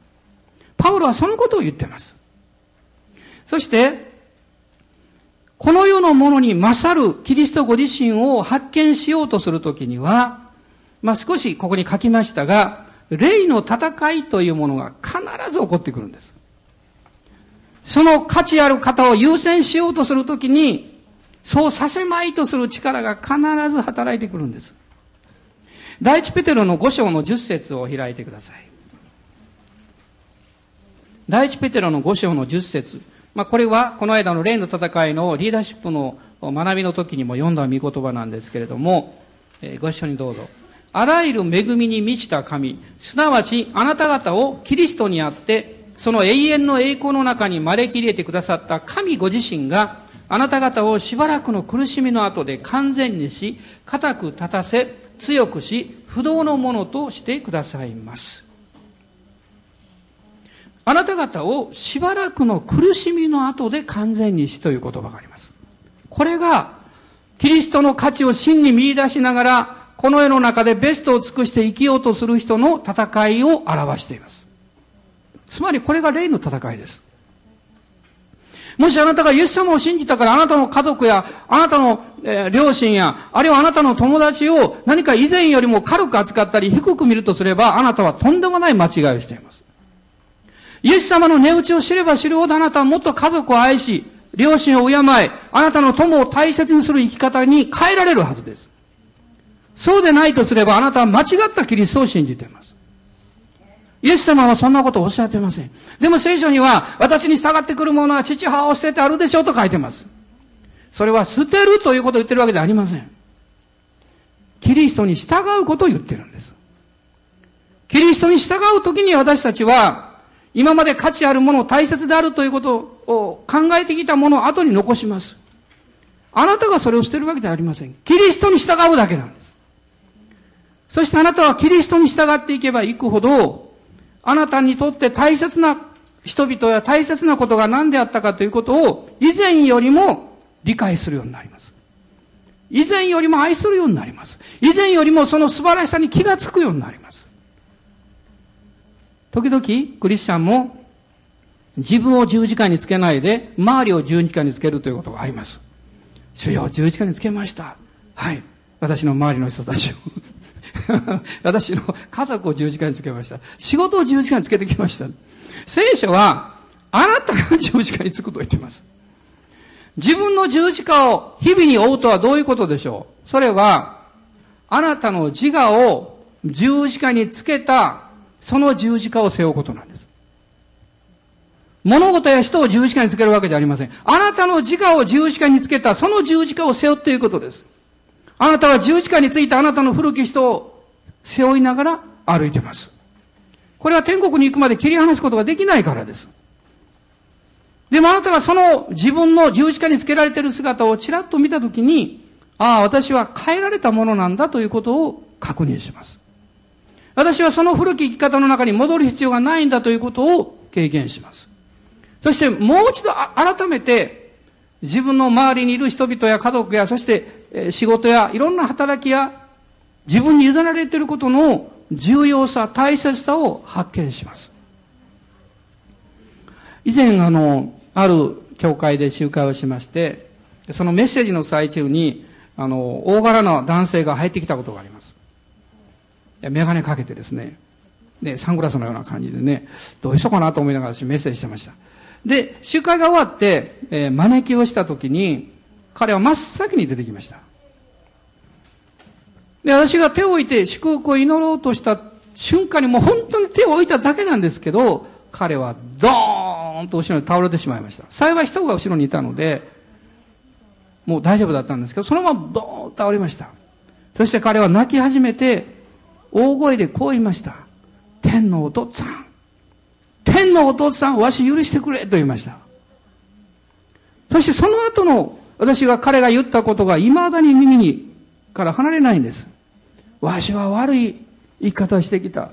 パウロはそのことを言ってます。そして、この世のものに勝るキリストご自身を発見しようとするときには、まあ、少しここに書きましたが、霊の戦いというものが必ず起こってくるんです。その価値ある方を優先しようとするときに、そうさせまいとする力が必ず働いてくるんです。第一ペテロの5章の10節を開いてください。第一ペテロの5章の10節まあ、これはこの間の霊の戦いのリーダーシップの学びの時にも読んだ見言葉なんですけれども、えー、ご一緒にどうぞ。あらゆる恵みに満ちた神、すなわちあなた方をキリストにあって、その永遠の栄光の中に招き入れてくださった神ご自身が、あなた方をしばらくの苦しみの後で完全にし、固く立たせ、強くし、不動のものとしてくださいます。あなた方をしばらくの苦しみの後で完全にしという言葉があります。これが、キリストの価値を真に見出しながら、この世の中でベストを尽くして生きようとする人の戦いを表しています。つまりこれが霊の戦いです。もしあなたがイエス様を信じたからあなたの家族やあなたの、両親やあるいはあなたの友達を何か以前よりも軽く扱ったり低く見るとすればあなたはとんでもない間違いをしています。イエス様の値打ちを知れば知るほどあなたはもっと家族を愛し、両親を敬い、あなたの友を大切にする生き方に変えられるはずです。そうでないとすればあなたは間違ったキリストを信じています。イエス様はそんなことをおっしゃっていません。でも聖書には、私に従ってくる者は父母を捨ててあるでしょうと書いてます。それは捨てるということを言ってるわけではありません。キリストに従うことを言ってるんです。キリストに従うときに私たちは、今まで価値あるものを、大切であるということを考えてきたものを後に残します。あなたがそれを捨てるわけではありません。キリストに従うだけなんです。そしてあなたはキリストに従っていけばいくほど、あなたにとって大切な人々や大切なことが何であったかということを以前よりも理解するようになります。以前よりも愛するようになります。以前よりもその素晴らしさに気がつくようになります。時々、クリスチャンも自分を十字架につけないで、周りを十字架につけるということがあります。主よ、十字架につけました。はい。私の周りの人たちを 私の家族を十字架につけました。仕事を十字架につけてきました。聖書は、あなたが十字架につくと言っています。自分の十字架を日々に追うとはどういうことでしょうそれは、あなたの自我を十字架につけた、その十字架を背負うことなんです。物事や人を十字架につけるわけじゃありません。あなたの自我を十字架につけた、その十字架を背負っていることです。あなたは十字架についたあなたの古き人を背負いながら歩いてます。これは天国に行くまで切り離すことができないからです。でもあなたがその自分の十字架につけられている姿をちらっと見たときに、ああ、私は変えられたものなんだということを確認します。私はその古き生き方の中に戻る必要がないんだということを経験します。そしてもう一度改めて自分の周りにいる人々や家族やそして仕事やいろんな働きや自分に委ねられていることの重要さ、大切さを発見します。以前あの、ある教会で集会をしまして、そのメッセージの最中に、あの、大柄な男性が入ってきたことがあります。メガネかけてですね、で、サングラスのような感じでね、どうしようかなと思いながら私メッセージしてました。で、集会が終わって、えー、招きをした時に、彼は真っ先に出てきました。で、私が手を置いて祝福を祈ろうとした瞬間にもう本当に手を置いただけなんですけど、彼はドーンと後ろに倒れてしまいました。幸い人が後ろにいたので、もう大丈夫だったんですけど、そのままドーンと倒れました。そして彼は泣き始めて、大声でこう言いました。天のお父さん。天のお父さん、わし許してくれと言いました。そしてその後の私が彼が言ったことが未だに耳にから離れないんです。わしは悪い生き方してきた。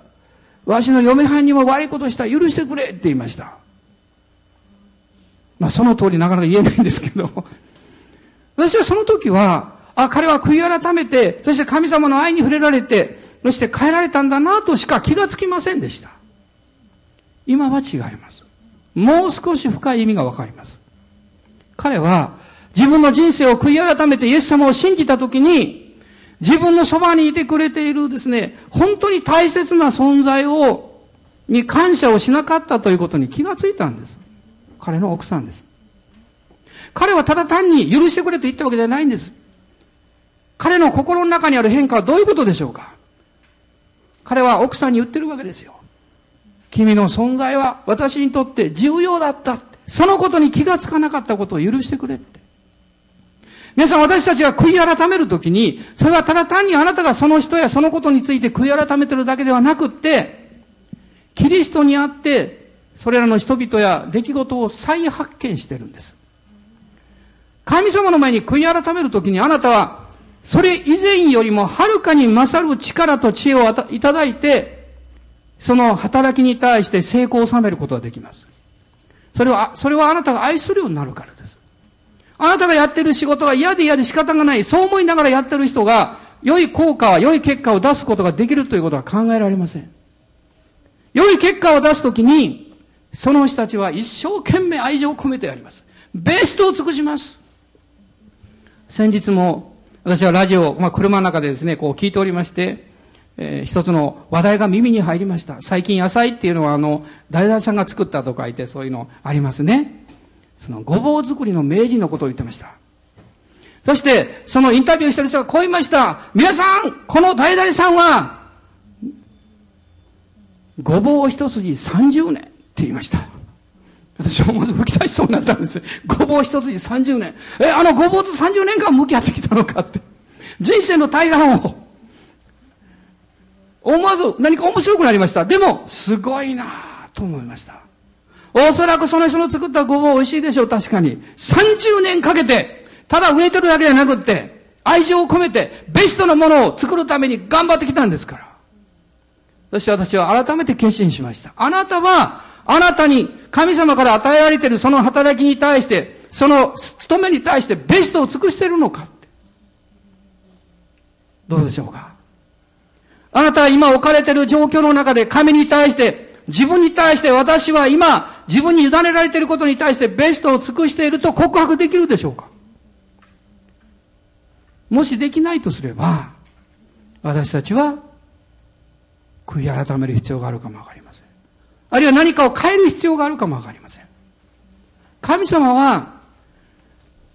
わしの嫁はんにも悪いことした。許してくれって言いました。まあその通りなかなか言えないんですけど、私はその時は、あ、彼は悔い改めて、そして神様の愛に触れられて、そして変えられたんだなとしか気がつきませんでした。今は違います。もう少し深い意味がわかります。彼は自分の人生を悔い改めてイエス様を信じたときに、自分のそばにいてくれているですね、本当に大切な存在を、に感謝をしなかったということに気がついたんです。彼の奥さんです。彼はただ単に許してくれと言ったわけではないんです。彼の心の中にある変化はどういうことでしょうか彼は奥さんに言ってるわけですよ。君の存在は私にとって重要だった。そのことに気がつかなかったことを許してくれって。皆さん私たちが悔い改めるときに、それはただ単にあなたがその人やそのことについて悔い改めてるだけではなくって、キリストにあって、それらの人々や出来事を再発見してるんです。神様の前に悔い改めるときにあなたは、それ以前よりもはるかに勝る力と知恵をいただいて、その働きに対して成功を収めることができます。それは、それはあなたが愛するようになるからです。あなたがやってる仕事が嫌で嫌で仕方がない、そう思いながらやってる人が、良い効果は、良い結果を出すことができるということは考えられません。良い結果を出すときに、その人たちは一生懸命愛情を込めてやります。ベストを尽くします。先日も、私はラジオ、まあ、車の中でですね、こう聞いておりまして、えー、一つの話題が耳に入りました。最近野菜っていうのはあの、大々さんが作ったと書いてそういうのありますね。そのごぼう作りの名人のことを言ってました。そして、そのインタビューしてる人がこう言いました。皆さん、この大々さんは、ごぼう一筋30年って言いました。私は思わず吹き出しそうになったんです。ごぼう一筋30年。え、あのごぼうと30年間向き合ってきたのかって。人生の大半を思わず何か面白くなりました。でも、すごいなと思いました。おそらくその人の作ったごぼう美味しいでしょう、確かに。30年かけて、ただ植えてるだけじゃなくって、愛情を込めて、ベストのものを作るために頑張ってきたんですから。そして私は改めて決心しました。あなたは、あなたに神様から与えられているその働きに対して、その務めに対してベストを尽くしているのかって。どうでしょうか？あなたは今置かれている状況の中で神に対して、自分に対して私は今自分に委ねられていることに対してベストを尽くしていると告白できるでしょうか？もしできないとすれば、私たちは悔い改める必要があるかもわかりません。あるいは何かを変える必要があるかもわかりません。神様は、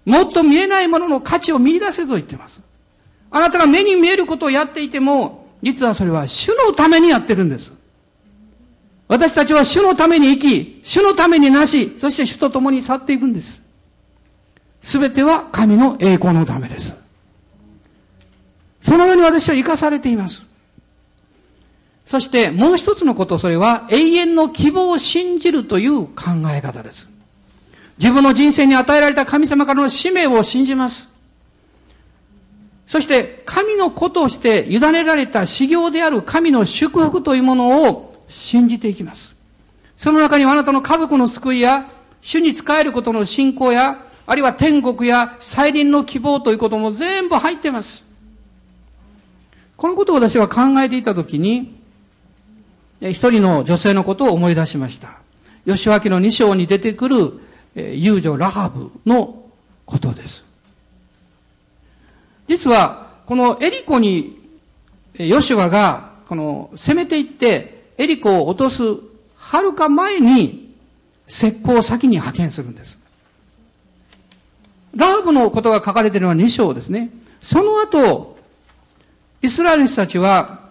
もっと見えないものの価値を見出せと言っています。あなたが目に見えることをやっていても、実はそれは主のためにやってるんです。私たちは主のために生き、主のためになし、そして主と共に去っていくんです。すべては神の栄光のためです。そのように私は生かされています。そしてもう一つのこと、それは永遠の希望を信じるという考え方です。自分の人生に与えられた神様からの使命を信じます。そして、神の子として委ねられた修行である神の祝福というものを信じていきます。その中にはあなたの家族の救いや、主に仕えることの信仰や、あるいは天国や再臨の希望ということも全部入っています。このことを私は考えていたときに、一人の女性のことを思い出しました。吉脇の二章に出てくる遊女ラハブのことです。実は、このエリコに、ヨシュアが、この、攻めていって、エリコを落とす、はるか前に、石膏を先に派遣するんです。ラハブのことが書かれているのは2章ですね。その後、イスラエル人たちは、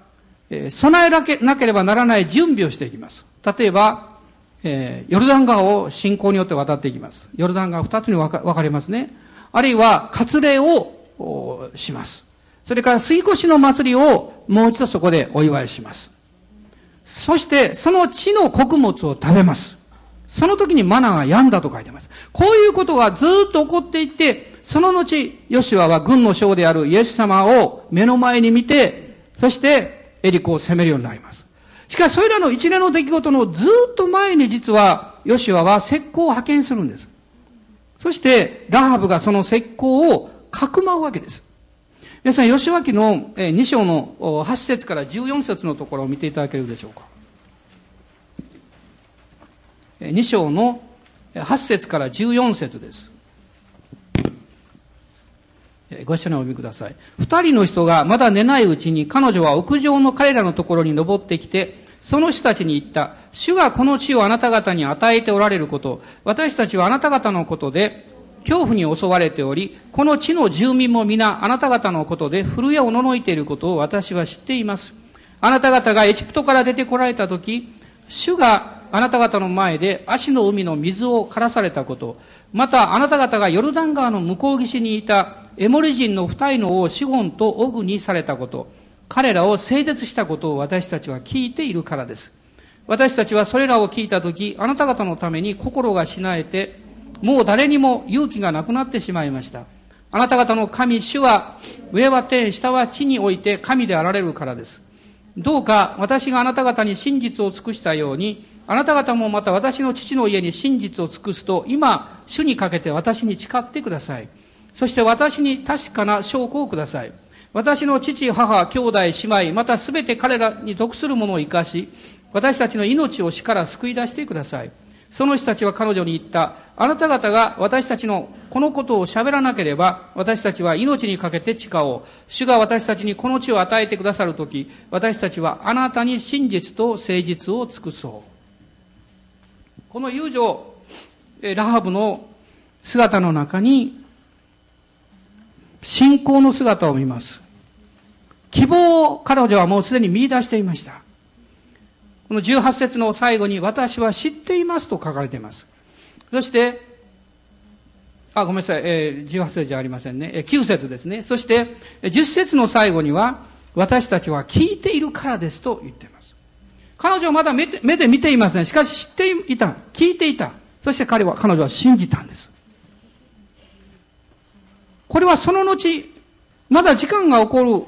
え、備えなければならない準備をしていきます。例えば、えー、ヨルダン川を信仰によって渡っていきます。ヨルダン川二つに分かれますね。あるいは、割礼をします。それから、水越の祭りをもう一度そこでお祝いします。そして、その地の穀物を食べます。その時にマナーが病んだと書いてます。こういうことがずっと起こっていって、その後、ヨシュアは軍の将であるイエス様を目の前に見て、そしてエリコを攻めるようになります。しかし、それらの一連の出来事のずっと前に実は、ヨシュアは石膏を派遣するんです。そして、ラハブがその石膏をかくまうわけです。皆さん、吉脇の2章の8節から14節のところを見ていただけるでしょうか。2章の8節から14節です。ご一緒にお読みください。二人の人がまだ寝ないうちに彼女は屋上の彼らのところに登ってきて、その人たちに言った。主がこの地をあなた方に与えておられること、私たちはあなた方のことで恐怖に襲われており、この地の住民も皆あなた方のことで古谷をののいていることを私は知っています。あなた方がエジプトから出てこられたとき、主があなた方の前で足の海の水を枯らされたこと、またあなた方がヨルダン川の向こう岸にいたエモリ人の二人の王シゴンとオグにされたこと、彼らを整絶したことを私たちは聞いているからです。私たちはそれらを聞いたとき、あなた方のために心がしなえて、もう誰にも勇気がなくなってしまいました。あなた方の神、主は、上は天、下は地において神であられるからです。どうか私があなた方に真実を尽くしたように、あなた方もまた私の父の家に真実を尽くすと、今、主にかけて私に誓ってください。そして私に確かな証拠をください。私の父、母、兄弟、姉妹、またすべて彼らに属するものを生かし、私たちの命を死から救い出してください。その人たちは彼女に言った。あなた方が私たちのこのことを喋らなければ、私たちは命にかけて誓おう。主が私たちにこの地を与えてくださるとき、私たちはあなたに真実と誠実を尽くそう。この友情、ラハブの姿の中に、信仰の姿を見ます。希望を彼女はもうすでに見出していました。この18節の最後に、私は知っていますと書かれています。そして、あ、ごめんなさい、えー、18節じゃありませんね。えー、9節ですね。そして、10節の最後には、私たちは聞いているからですと言っています。彼女はまだ目で目で見ていません。しかし知っていた。聞いていた。そして彼は、彼女は信じたんです。これはその後、まだ時間が起こ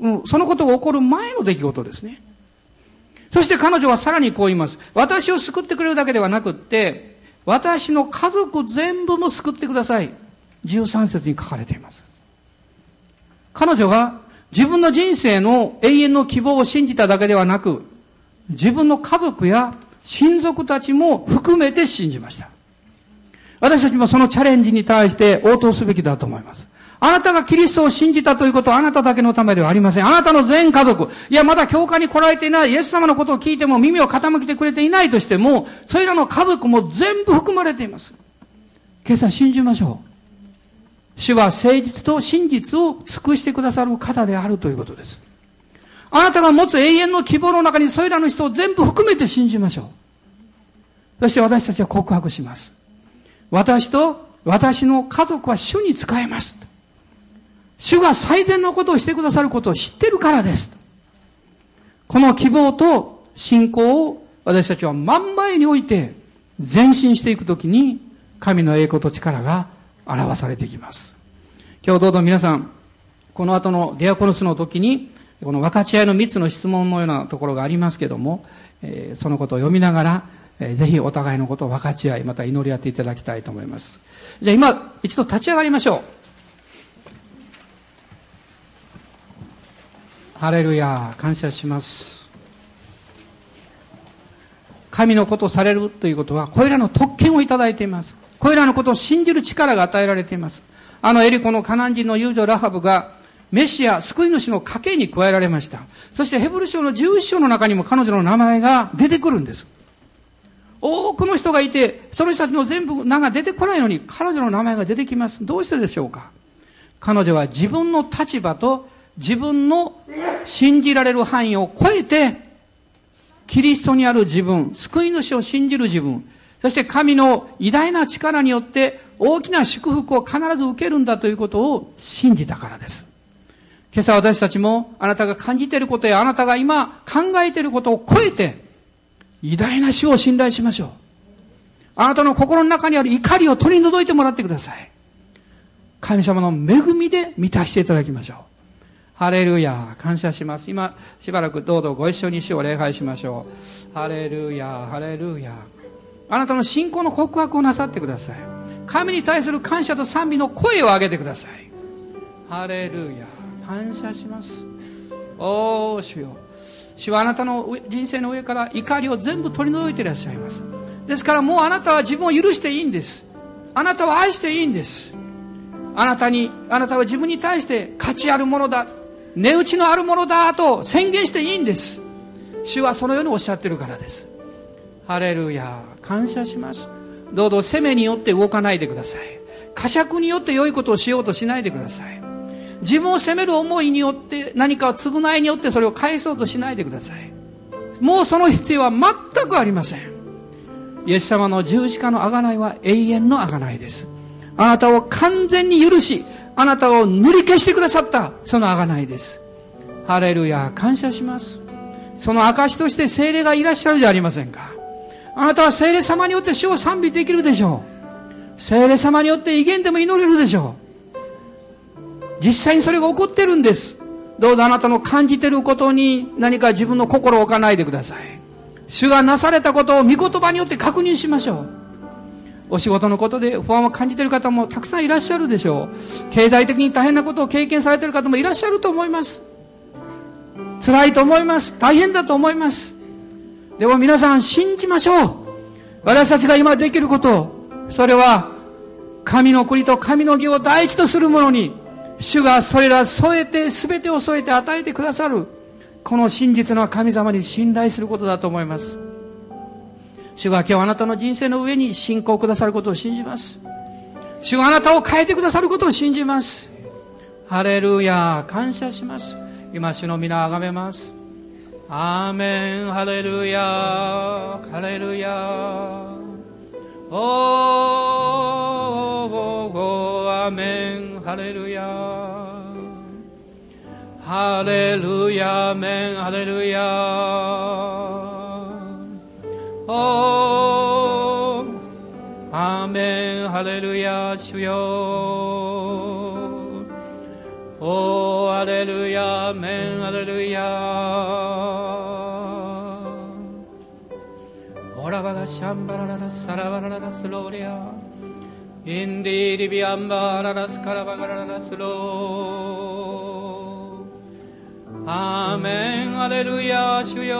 る、そのことが起こる前の出来事ですね。そして彼女はさらにこう言います。私を救ってくれるだけではなくって、私の家族全部も救ってください。13節に書かれています。彼女は自分の人生の永遠の希望を信じただけではなく、自分の家族や親族たちも含めて信じました。私たちもそのチャレンジに対して応答すべきだと思います。あなたがキリストを信じたということはあなただけのためではありません。あなたの全家族、いやまだ教会に来られていない、イエス様のことを聞いても耳を傾けてくれていないとしても、それらの家族も全部含まれています。今朝信じましょう。主は誠実と真実を尽くしてくださる方であるということです。あなたが持つ永遠の希望の中にそれらの人を全部含めて信じましょう。そして私たちは告白します。私と私の家族は主に仕えます。主が最善のことをしてくださることを知ってるからです。この希望と信仰を私たちは真ん前に置いて前進していくときに神の栄光と力が表されていきます。今日どうぞ皆さん、この後のデアコノスの時に、この分かち合いの三つの質問のようなところがありますけども、えー、そのことを読みながら、えー、ぜひお互いのことを分かち合い、また祈り合っていただきたいと思います。じゃあ今、一度立ち上がりましょう。ハレルヤ、感謝します。神のことをされるということは、これらの特権をいただいています。これらのことを信じる力が与えられています。あのエリコのカナン人の友女ラハブが、メシア、救い主の家系に加えられました。そしてヘブル書の11章の中にも彼女の名前が出てくるんです。多くの人がいて、その人たちの全部名が出てこないのに、彼女の名前が出てきます。どうしてでしょうか？彼女は自分の立場と自分の信じられる範囲を超えて、キリストにある自分、救い主を信じる自分、そして神の偉大な力によって大きな祝福を必ず受けるんだということを信じたからです。今朝私たちもあなたが感じていることやあなたが今考えていることを超えて偉大な主を信頼しましょう。あなたの心の中にある怒りを取り除いてもらってください。神様の恵みで満たしていただきましょう。ハレルヤ、感謝します。今、しばらくどうぞご一緒に主を礼拝しましょう。ハレルヤ、ハレルヤ。あなたの信仰の告白をなさってください。神に対する感謝と賛美の声を上げてください。ハレルヤ、感謝します。おー、主よ。主はあなたの人生の上から怒りを全部取り除いていらっしゃいます。ですからもうあなたは自分を許していいんです。あなたは愛していいんです。あなたに、あなたは自分に対して価値あるものだ。値打ちのあるものだと宣言していいんです主はそのようにおっしゃってるからですハレルヤ感謝しますどうぞ責めによって動かないでください呵責によって良いことをしようとしないでください自分を責める思いによって何かを償いによってそれを返そうとしないでください。もうその必要は全くありません。イエス様の十字架の贖いは永遠の贖いです。あなたを完全に許しあなたを塗り消してくださったその贖いです。ハレルヤ感謝します。その証として精霊がいらっしゃるじゃありませんか。あなたは精霊様によって主を賛美できるでしょう。精霊様によって威厳でも祈れるでしょう。実際にそれが起こってるんですどうぞあなたの感じてることに何か自分の心を置かないでください主がなされたことを御言葉によって確認しましょうお仕事のことで不安を感じている方もたくさんいらっしゃるでしょう。経済的に大変なことを経験されている方もいらっしゃると思います。辛いと思います。大変だと思います。でも皆さん信じましょう。私たちが今できること、それは神の国と神の義を第一とするものに、主がそれら添えて、全てを添えて与えてくださる、この真実の神様に信頼することだと思います。主が今日あなたの人生の上に信仰くださることを信じます。主があなたを変えてくださることを信じます。ハレルヤ、感謝します。今、主の皆あがめます。アーメン、ハレルヤ、ハレルヤ。おー、アーメン、ハレルヤ。ハレルヤ、メン、ハレルヤ。おアーメンハレルヤ主よおハレルヤメンハレルヤオラバラシャンバラララサラバラララスローリアインディリビアンバララスカラバガララスロー。アーメンアレルヤ主よ。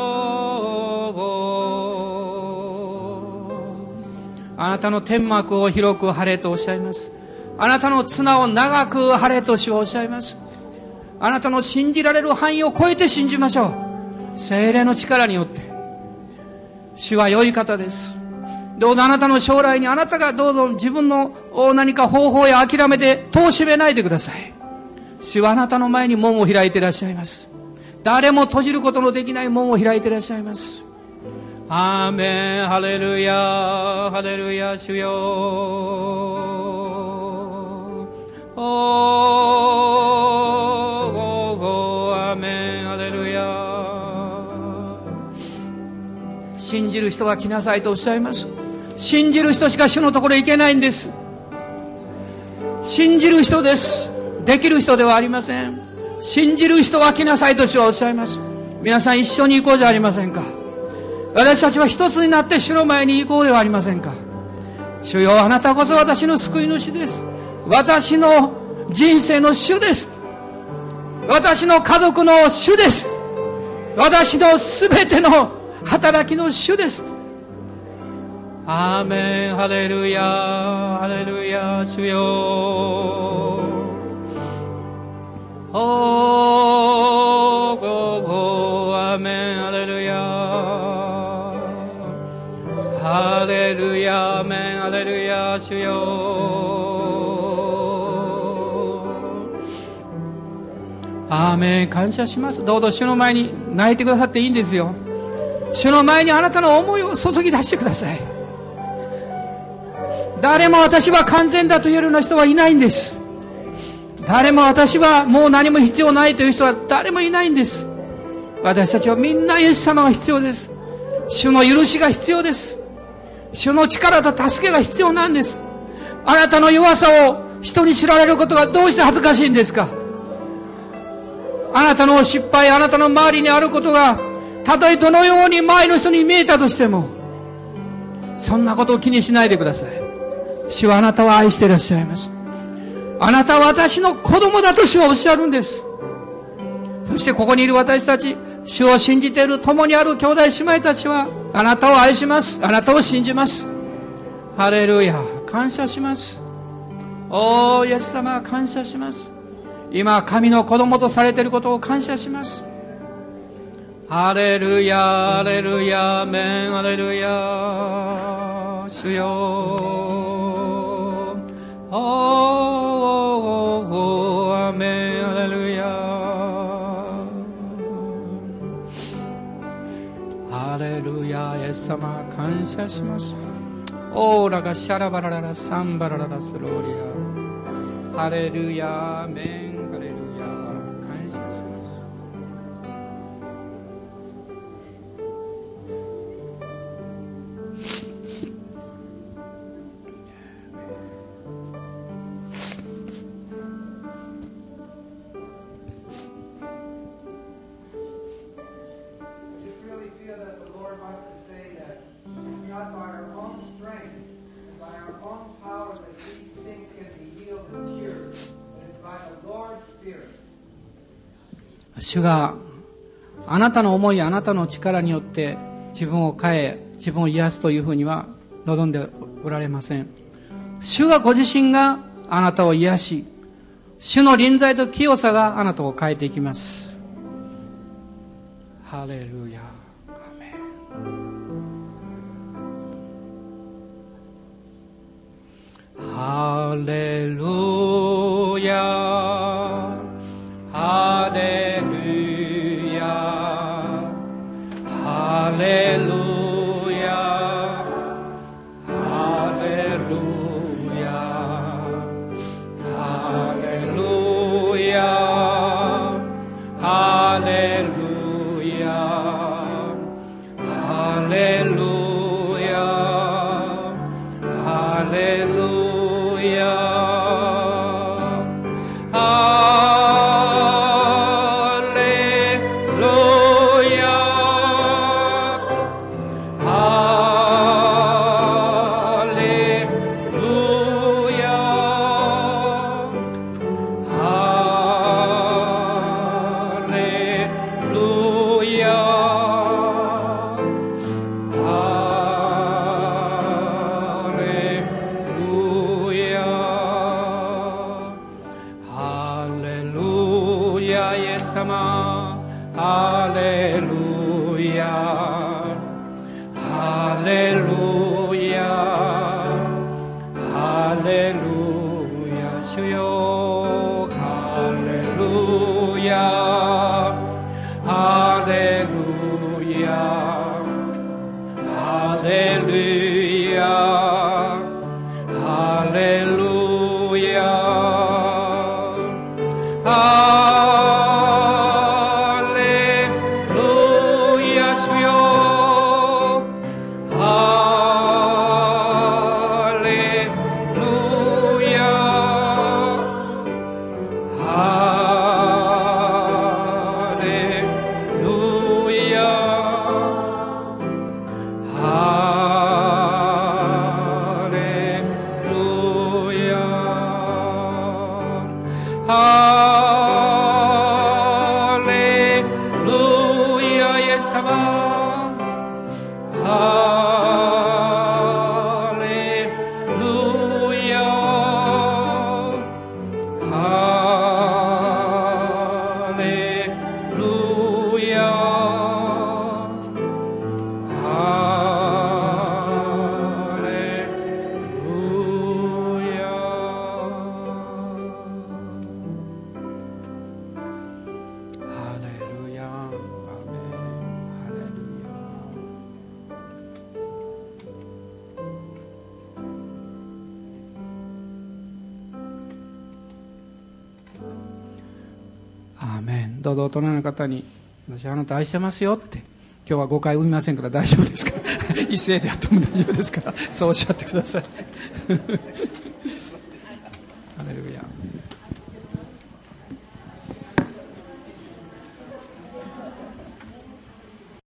あなたの天幕を広く晴れとおっしゃいます。あなたの綱を長く晴れと主はおっしゃいます。あなたの信じられる範囲を超えて信じましょう。精霊の力によって。主は良い方です。どうぞあなたの将来にあなたがどうぞ自分の何か方法や諦めて戸を閉めないでください。主はあなたの前に門を開いていらっしゃいます。誰も閉じることのできない門を開いていらっしゃいます。アーメンハレルヤハレルヤ主よおおアーメンハレルヤ信じる人は来なさいとおっしゃいます信じる人しか主のところへ行けないんです。信じる人です。できる人ではありません。信じる人は来なさいと主はおっしゃいます。皆さん一緒に行こうじゃありませんか。私たちは一つになって主の前に行こうではありませんか。主よあなたこそ私の救い主です。私の人生の主です。私の家族の主です。私の全ての働きの主です。アーメンハレルヤハレルヤ主よおーゴーゴーアーメンハレルヤハレルヤアーメンハレルヤ主よアーメン感謝しますどうぞ主の前に泣いてくださっていいんですよ主の前にあなたの思いを注ぎ出してください誰も私は完全だと言えるような人はいないんです。誰も私はもう何も必要ないという人は誰もいないんです。私たちはみんなイエス様が必要です。主の許しが必要です。主の力と助けが必要なんです。あなたの弱さを人に知られることがどうして恥ずかしいんですか。あなたの失敗あなたの周りにあることがたとえどのように周りの人に見えたとしてもそんなことを気にしないでください。主はあなたを愛していらっしゃいます。あなたは私の子供だと主はおっしゃるんです。そしてここにいる私たち主を信じている共にある兄弟姉妹たちはあなたを愛します。あなたを信じます。ハレルヤ感謝します。おーイエス様感謝します。今神の子供とされていることを感謝します。ハレルヤハレルヤメンハレルヤ。主よ。おおアレルヤハレルヤイエス様感謝します。オーラがシャラバラララサンバラララスローリアハレルヤアメン主があなたの思いあなたの力によって自分を変え自分を癒すというふうには望んでおられません。主がご自身があなたを癒し主の臨在と清さがあなたを変えていきます。ハレルヤ。してますよって。今日は誤解生みませんから大丈夫ですから。一斉であっても大丈夫ですから。そうおっしゃってください。